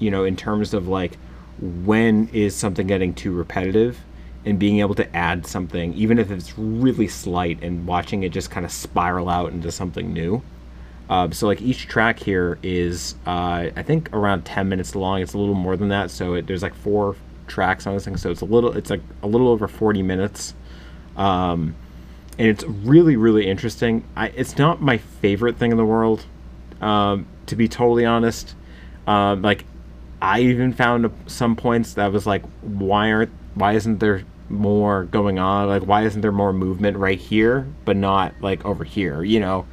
you know, in terms of like when is something getting too repetitive and being able to add something, even if it's really slight, and watching it just kind of spiral out into something new. Um, so like each track here is uh, I think around 10 minutes long. It's a little more than that. So it, there's like four tracks on this thing. So it's a little it's like a little over 40 minutes. Um, and it's really really interesting. I, it's not my favorite thing in the world, um, to be totally honest. Um, like I even found some points that was like, why aren't why isn't there more going on? Like, why isn't there more movement right here, but not like over here? You know,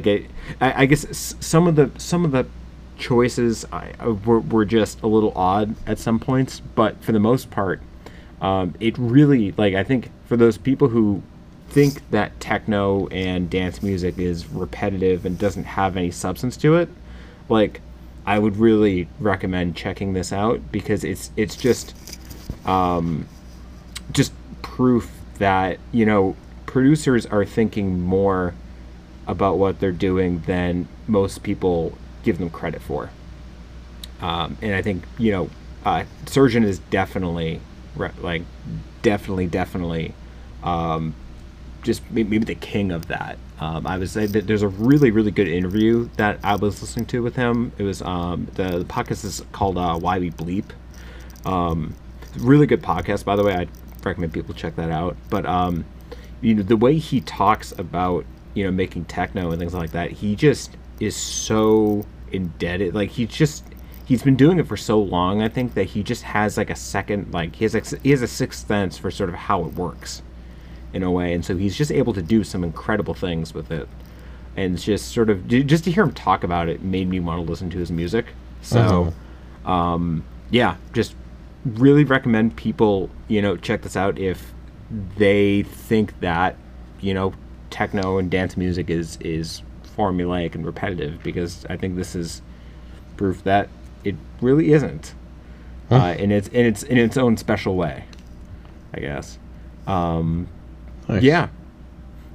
like. I, I guess some of the some of the choices I, were, were just a little odd at some points, but for the most part, um, it really like I think for those people who think that techno and dance music is repetitive and doesn't have any substance to it, like I would really recommend checking this out because it's it's just um, just proof that you know producers are thinking more about what they're doing than most people give them credit for. Um, and I think you know, uh, Surgeon is definitely like definitely definitely um, just maybe the king of that. Um, I was there's a really really good interview that I was listening to with him. It was um, the, the podcast is called uh, Why We Bleep. Um, really good podcast, by the way. I recommend people check that out. But um, you know the way he talks about you know making techno and things like that, he just is so indebted. Like he just he's been doing it for so long. I think that he just has like a second like he has a, he has a sixth sense for sort of how it works in a way, and so he's just able to do some incredible things with it. And just sort of just to hear him talk about it made me want to listen to his music. So, uh-huh. um, yeah, just really recommend people you know check this out if they think that you know techno and dance music is is formulaic and repetitive because I think this is proof that it really isn't huh? uh, in its in its in its own special way I guess um, nice. yeah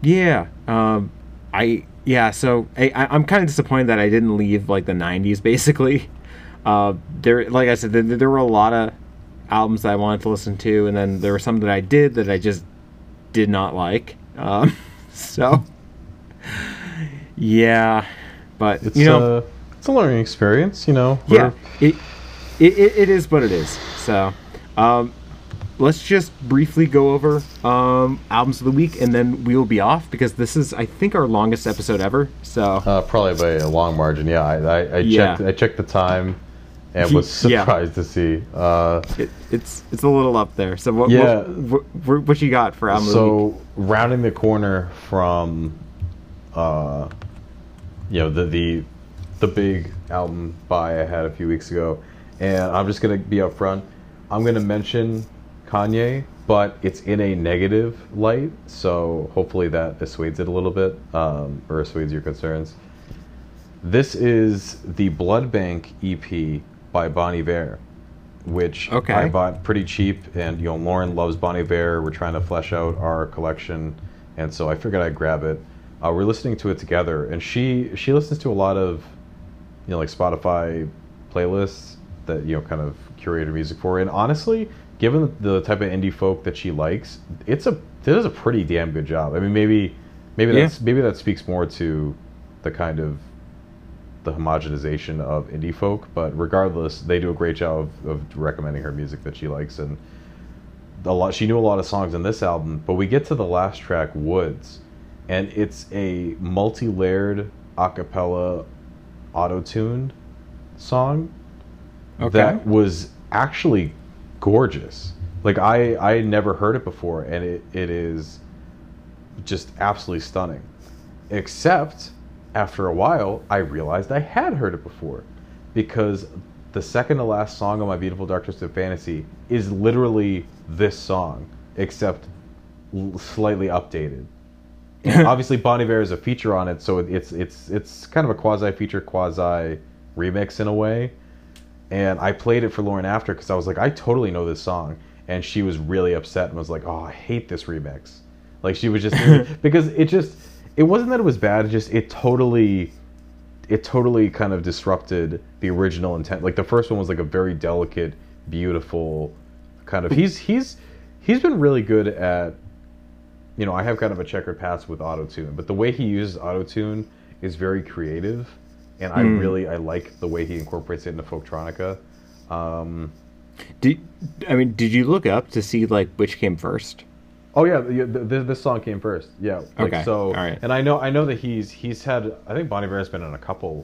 yeah um, I yeah so I, I'm kind of disappointed that I didn't leave like the 90s basically uh, there like I said there, there were a lot of albums that I wanted to listen to, and then there were some that I did that I just did not like. Um, so, yeah, but it's you know, a, it's a learning experience. You know, yeah, it, it, it is what it is. So, um, let's just briefly go over um, albums of the week, and then we will be off because this is, I think, our longest episode ever. So uh, probably by a long margin. Yeah, I, I, I checked. Yeah. I checked the time and was surprised yeah. to see. Uh, it, it's it's a little up there. So what yeah. what, what, what you got for album? So rounding the corner from, uh, you know the the the big album buy I had a few weeks ago, and I'm just gonna be upfront. I'm gonna mention Kanye, but it's in a negative light, so hopefully that assuades it a little bit, um, or assuades your concerns. This is the Blood Bank EP by Bon Iver, which okay. I bought pretty cheap. And you know, Lauren loves Bon Iver. We're trying to flesh out our collection, and so I figured I'd grab it. Uh, we're listening to it together, and she she listens to a lot of, you know, like Spotify playlists that you know kind of curated music for. And honestly, given the type of indie folk that she likes, it's a it does a pretty damn good job. I mean, maybe maybe yeah. that's maybe that speaks more to the kind of the homogenization of indie folk, but regardless, they do a great job of, of recommending her music that she likes and a lot. She knew a lot of songs in this album, but we get to the last track, Woods, and it's a multi-layered acapella auto-tuned song okay. that was actually gorgeous. Like I I had never heard it before, and it, it is just absolutely stunning. Except after a while, I realized I had heard it before because the second to last song on my Beautiful Dark Twisted Fantasy is literally this song, except slightly updated. Obviously, Bon Iver is a feature on it, so it's it's it's kind of a quasi feature, quasi remix in a way. And I played it for Lauren after because I was like, I totally know this song, and she was really upset and was like, Oh, I hate this remix. Like she was just because it just it wasn't that it was bad. It just it totally it totally kind of disrupted the original intent. Like the first one was like a very delicate, beautiful kind of. He's he's he's been really good at. You know, I have kind of a checkered past with auto tune, but the way he uses auto tune is very creative, and I mm. really I like the way he incorporates it into folktronica. Um, did I mean? Did you look up to see like which came first? Oh yeah, yeah this, this song came first. Yeah. Like, okay. So, All right. and I know I know that he's he's had I think Bon Iver has been on a couple.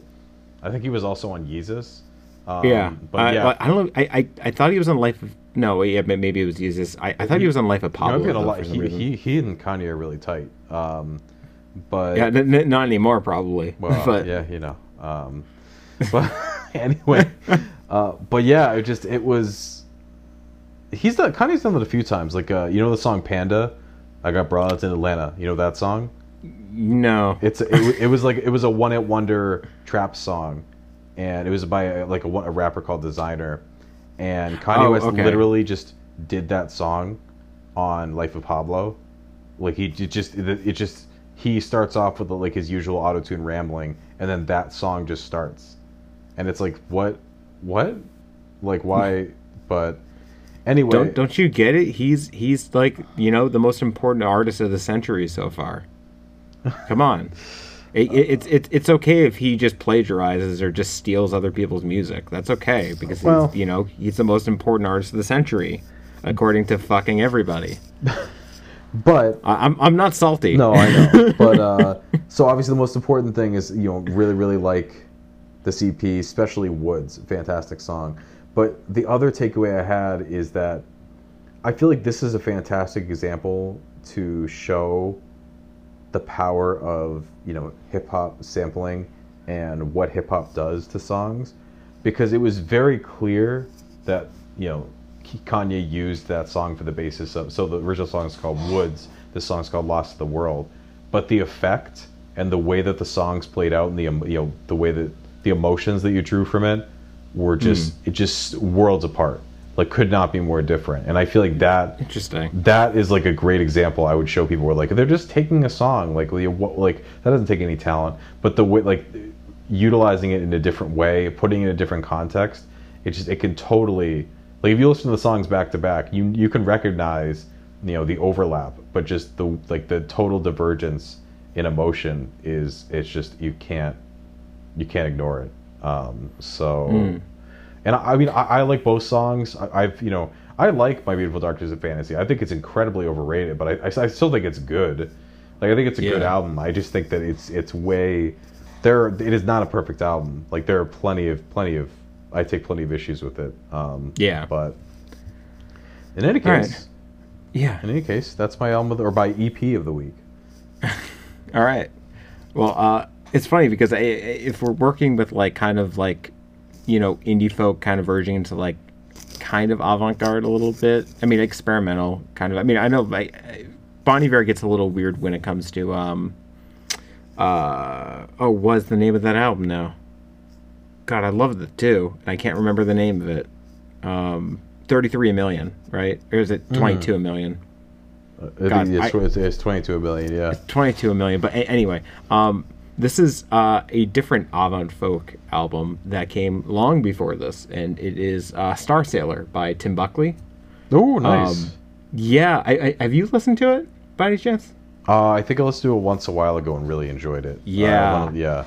I think he was also on Yeezus. Um, Yeah, but I, yeah, well, I don't know. I, I I thought he was on Life of no. yeah, maybe it was Yeezus. I, I thought he was on Life of you know, Pablo. I've got a though, lot. He, he he and Kanye are really tight. Um, but yeah, n- n- not anymore probably. Well, but yeah, you know. Um, but anyway, uh, but yeah, it just it was. He's done Kanye's done it a few times. Like uh, you know the song Panda, I got brought in Atlanta. You know that song? no. It's it, it was like it was a one hit wonder trap song, and it was by a, like a, a rapper called Desiigner, and Kanye Oh, West okay. literally just did that song on Life of Pablo, like he j- just it, it just he starts off with like his usual auto tune rambling, and then that song just starts, and it's like what, what, like why, but anyway, Don't don't you get it? He's he's like you know the most important artist of the century so far. Come on, it, it, it's it's it's okay if he just plagiarizes or just steals other people's music. That's okay because Well- he's you know he's the most important artist of the century, according to fucking everybody. but I, I'm I'm not salty. No, I know. but uh, so obviously the most important thing is you know really really like the CP, especially Woods, fantastic song. But the other takeaway I had is that I feel like this is a fantastic example to show the power of you know hip hop sampling and what hip hop does to songs, because it was very clear that you know Kanye used that song for the basis of. So the original song is called Woods. This song's called Lost to the World, but the effect and the way that the songs played out and the you know the way that the emotions that you drew from it were hmm. just it just worlds apart. Like could not be more different. And I feel like that Interesting. that is like a great example I would show people where like they're just taking a song like you know, what- like that doesn't take any talent but the way like utilizing it in a different way putting it in a different context it just it can totally like if you listen to the songs back to back you you can recognize you know the overlap but just the like the total divergence in emotion is it's just you can't you can't ignore it um so and I, I mean, I, I like both songs. I, I've, you know, I like My Beautiful Dark Twisted Fantasy. I think it's incredibly overrated, but I, I, I still think it's good. Like, I think it's a good album. I just think that it's it's way there. It is not a perfect album. Like, there are plenty of plenty of. I take plenty of issues with it. Um, Yeah. but in any right. case, Yeah. in any case, that's my album of the, or by EP of the week. All right. Well, uh, it's funny because I, if we're working with like kind of like, you know, indie folk kind of verging into like kind of avant garde a little bit. I mean, experimental kind of. I mean, I know like Bon Iver gets a little weird when it comes to um, uh, oh, what's the name of that album now? God, I love it too, and I can't remember the name of it. Um, thirty-three a million, right? Or is it twenty-two a million? Uh, God, it's, I- it's, it's 22 billion, yeah. 22 a million but a- anyway um this is uh, a different avant folk album that came long before this and it is uh, Starsailor by tim buckley Oh, nice. Um, yeah I, I have you listened to it by any chance uh, I think I listened to it once a while ago and really enjoyed it. Uh, Yeah. of- yeah.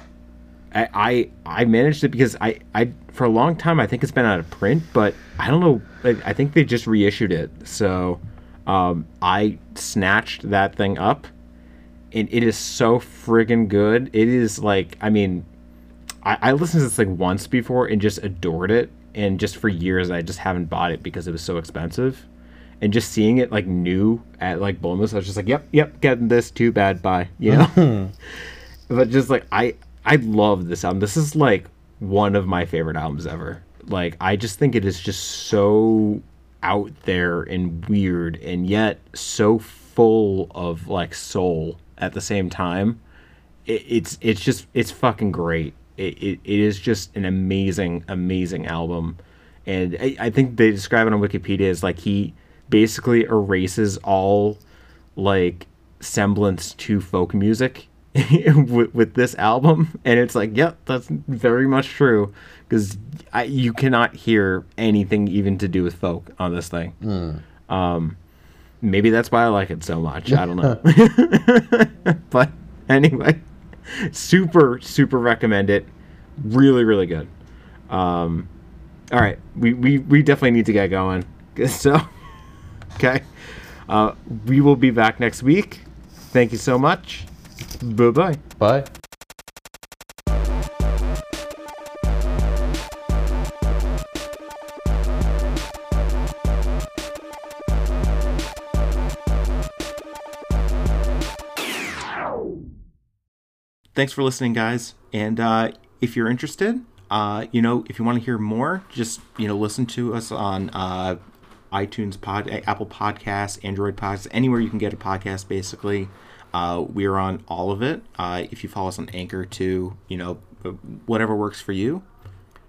I, I I managed it because I, I for a long time I think it's been out of print, but I don't know. I, I think they just reissued it, so um, I snatched that thing up, and it is so friggin' good. It is like I mean, I, I listened to this like once before and just adored it, and just for years I just haven't bought it because it was so expensive. And just seeing it like new at like Boneless, I was just like, "Yep, yep, getting this. Too bad, bye." You know. but just like I I love this album. This is like one of my favorite albums ever. Like I just think it is just so out there and weird and yet so full of like soul at the same time. It, it's it's just it's fucking great. It, it, it is just an amazing amazing album. And I, I think they describe it on Wikipedia as like he basically erases all like semblance to folk music with, with this album and it's like yep that's very much true because you cannot hear anything even to do with folk on this thing um maybe that's why i like it so much i don't know but anyway super super recommend it really really good um all right we we, we definitely need to get going so okay uh, we will be back next week. Thank you so much. Bye bye. Bye. Thanks for listening, guys. And uh, if you're interested, uh, you know, if you want to hear more, just you know, listen to us on uh, iTunes, Pod, Apple Podcasts, Android Podcasts, anywhere you can get a podcast. Basically, uh, we are on all of it. Uh, if you follow us on Anchor, too, you know, whatever works for you.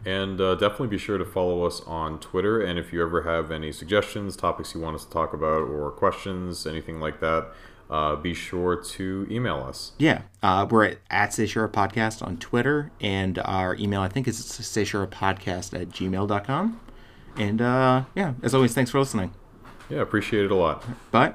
And uh, definitely be sure to follow us on Twitter. And if you ever have any suggestions, topics you want us to talk about, or questions, anything like that, uh, be sure to email us. Yeah, uh, we're at, at Podcast on Twitter, and our email, I think, is Podcast at gmail.com. And uh, yeah, as always, thanks for listening. Yeah, appreciate it a lot. Bye.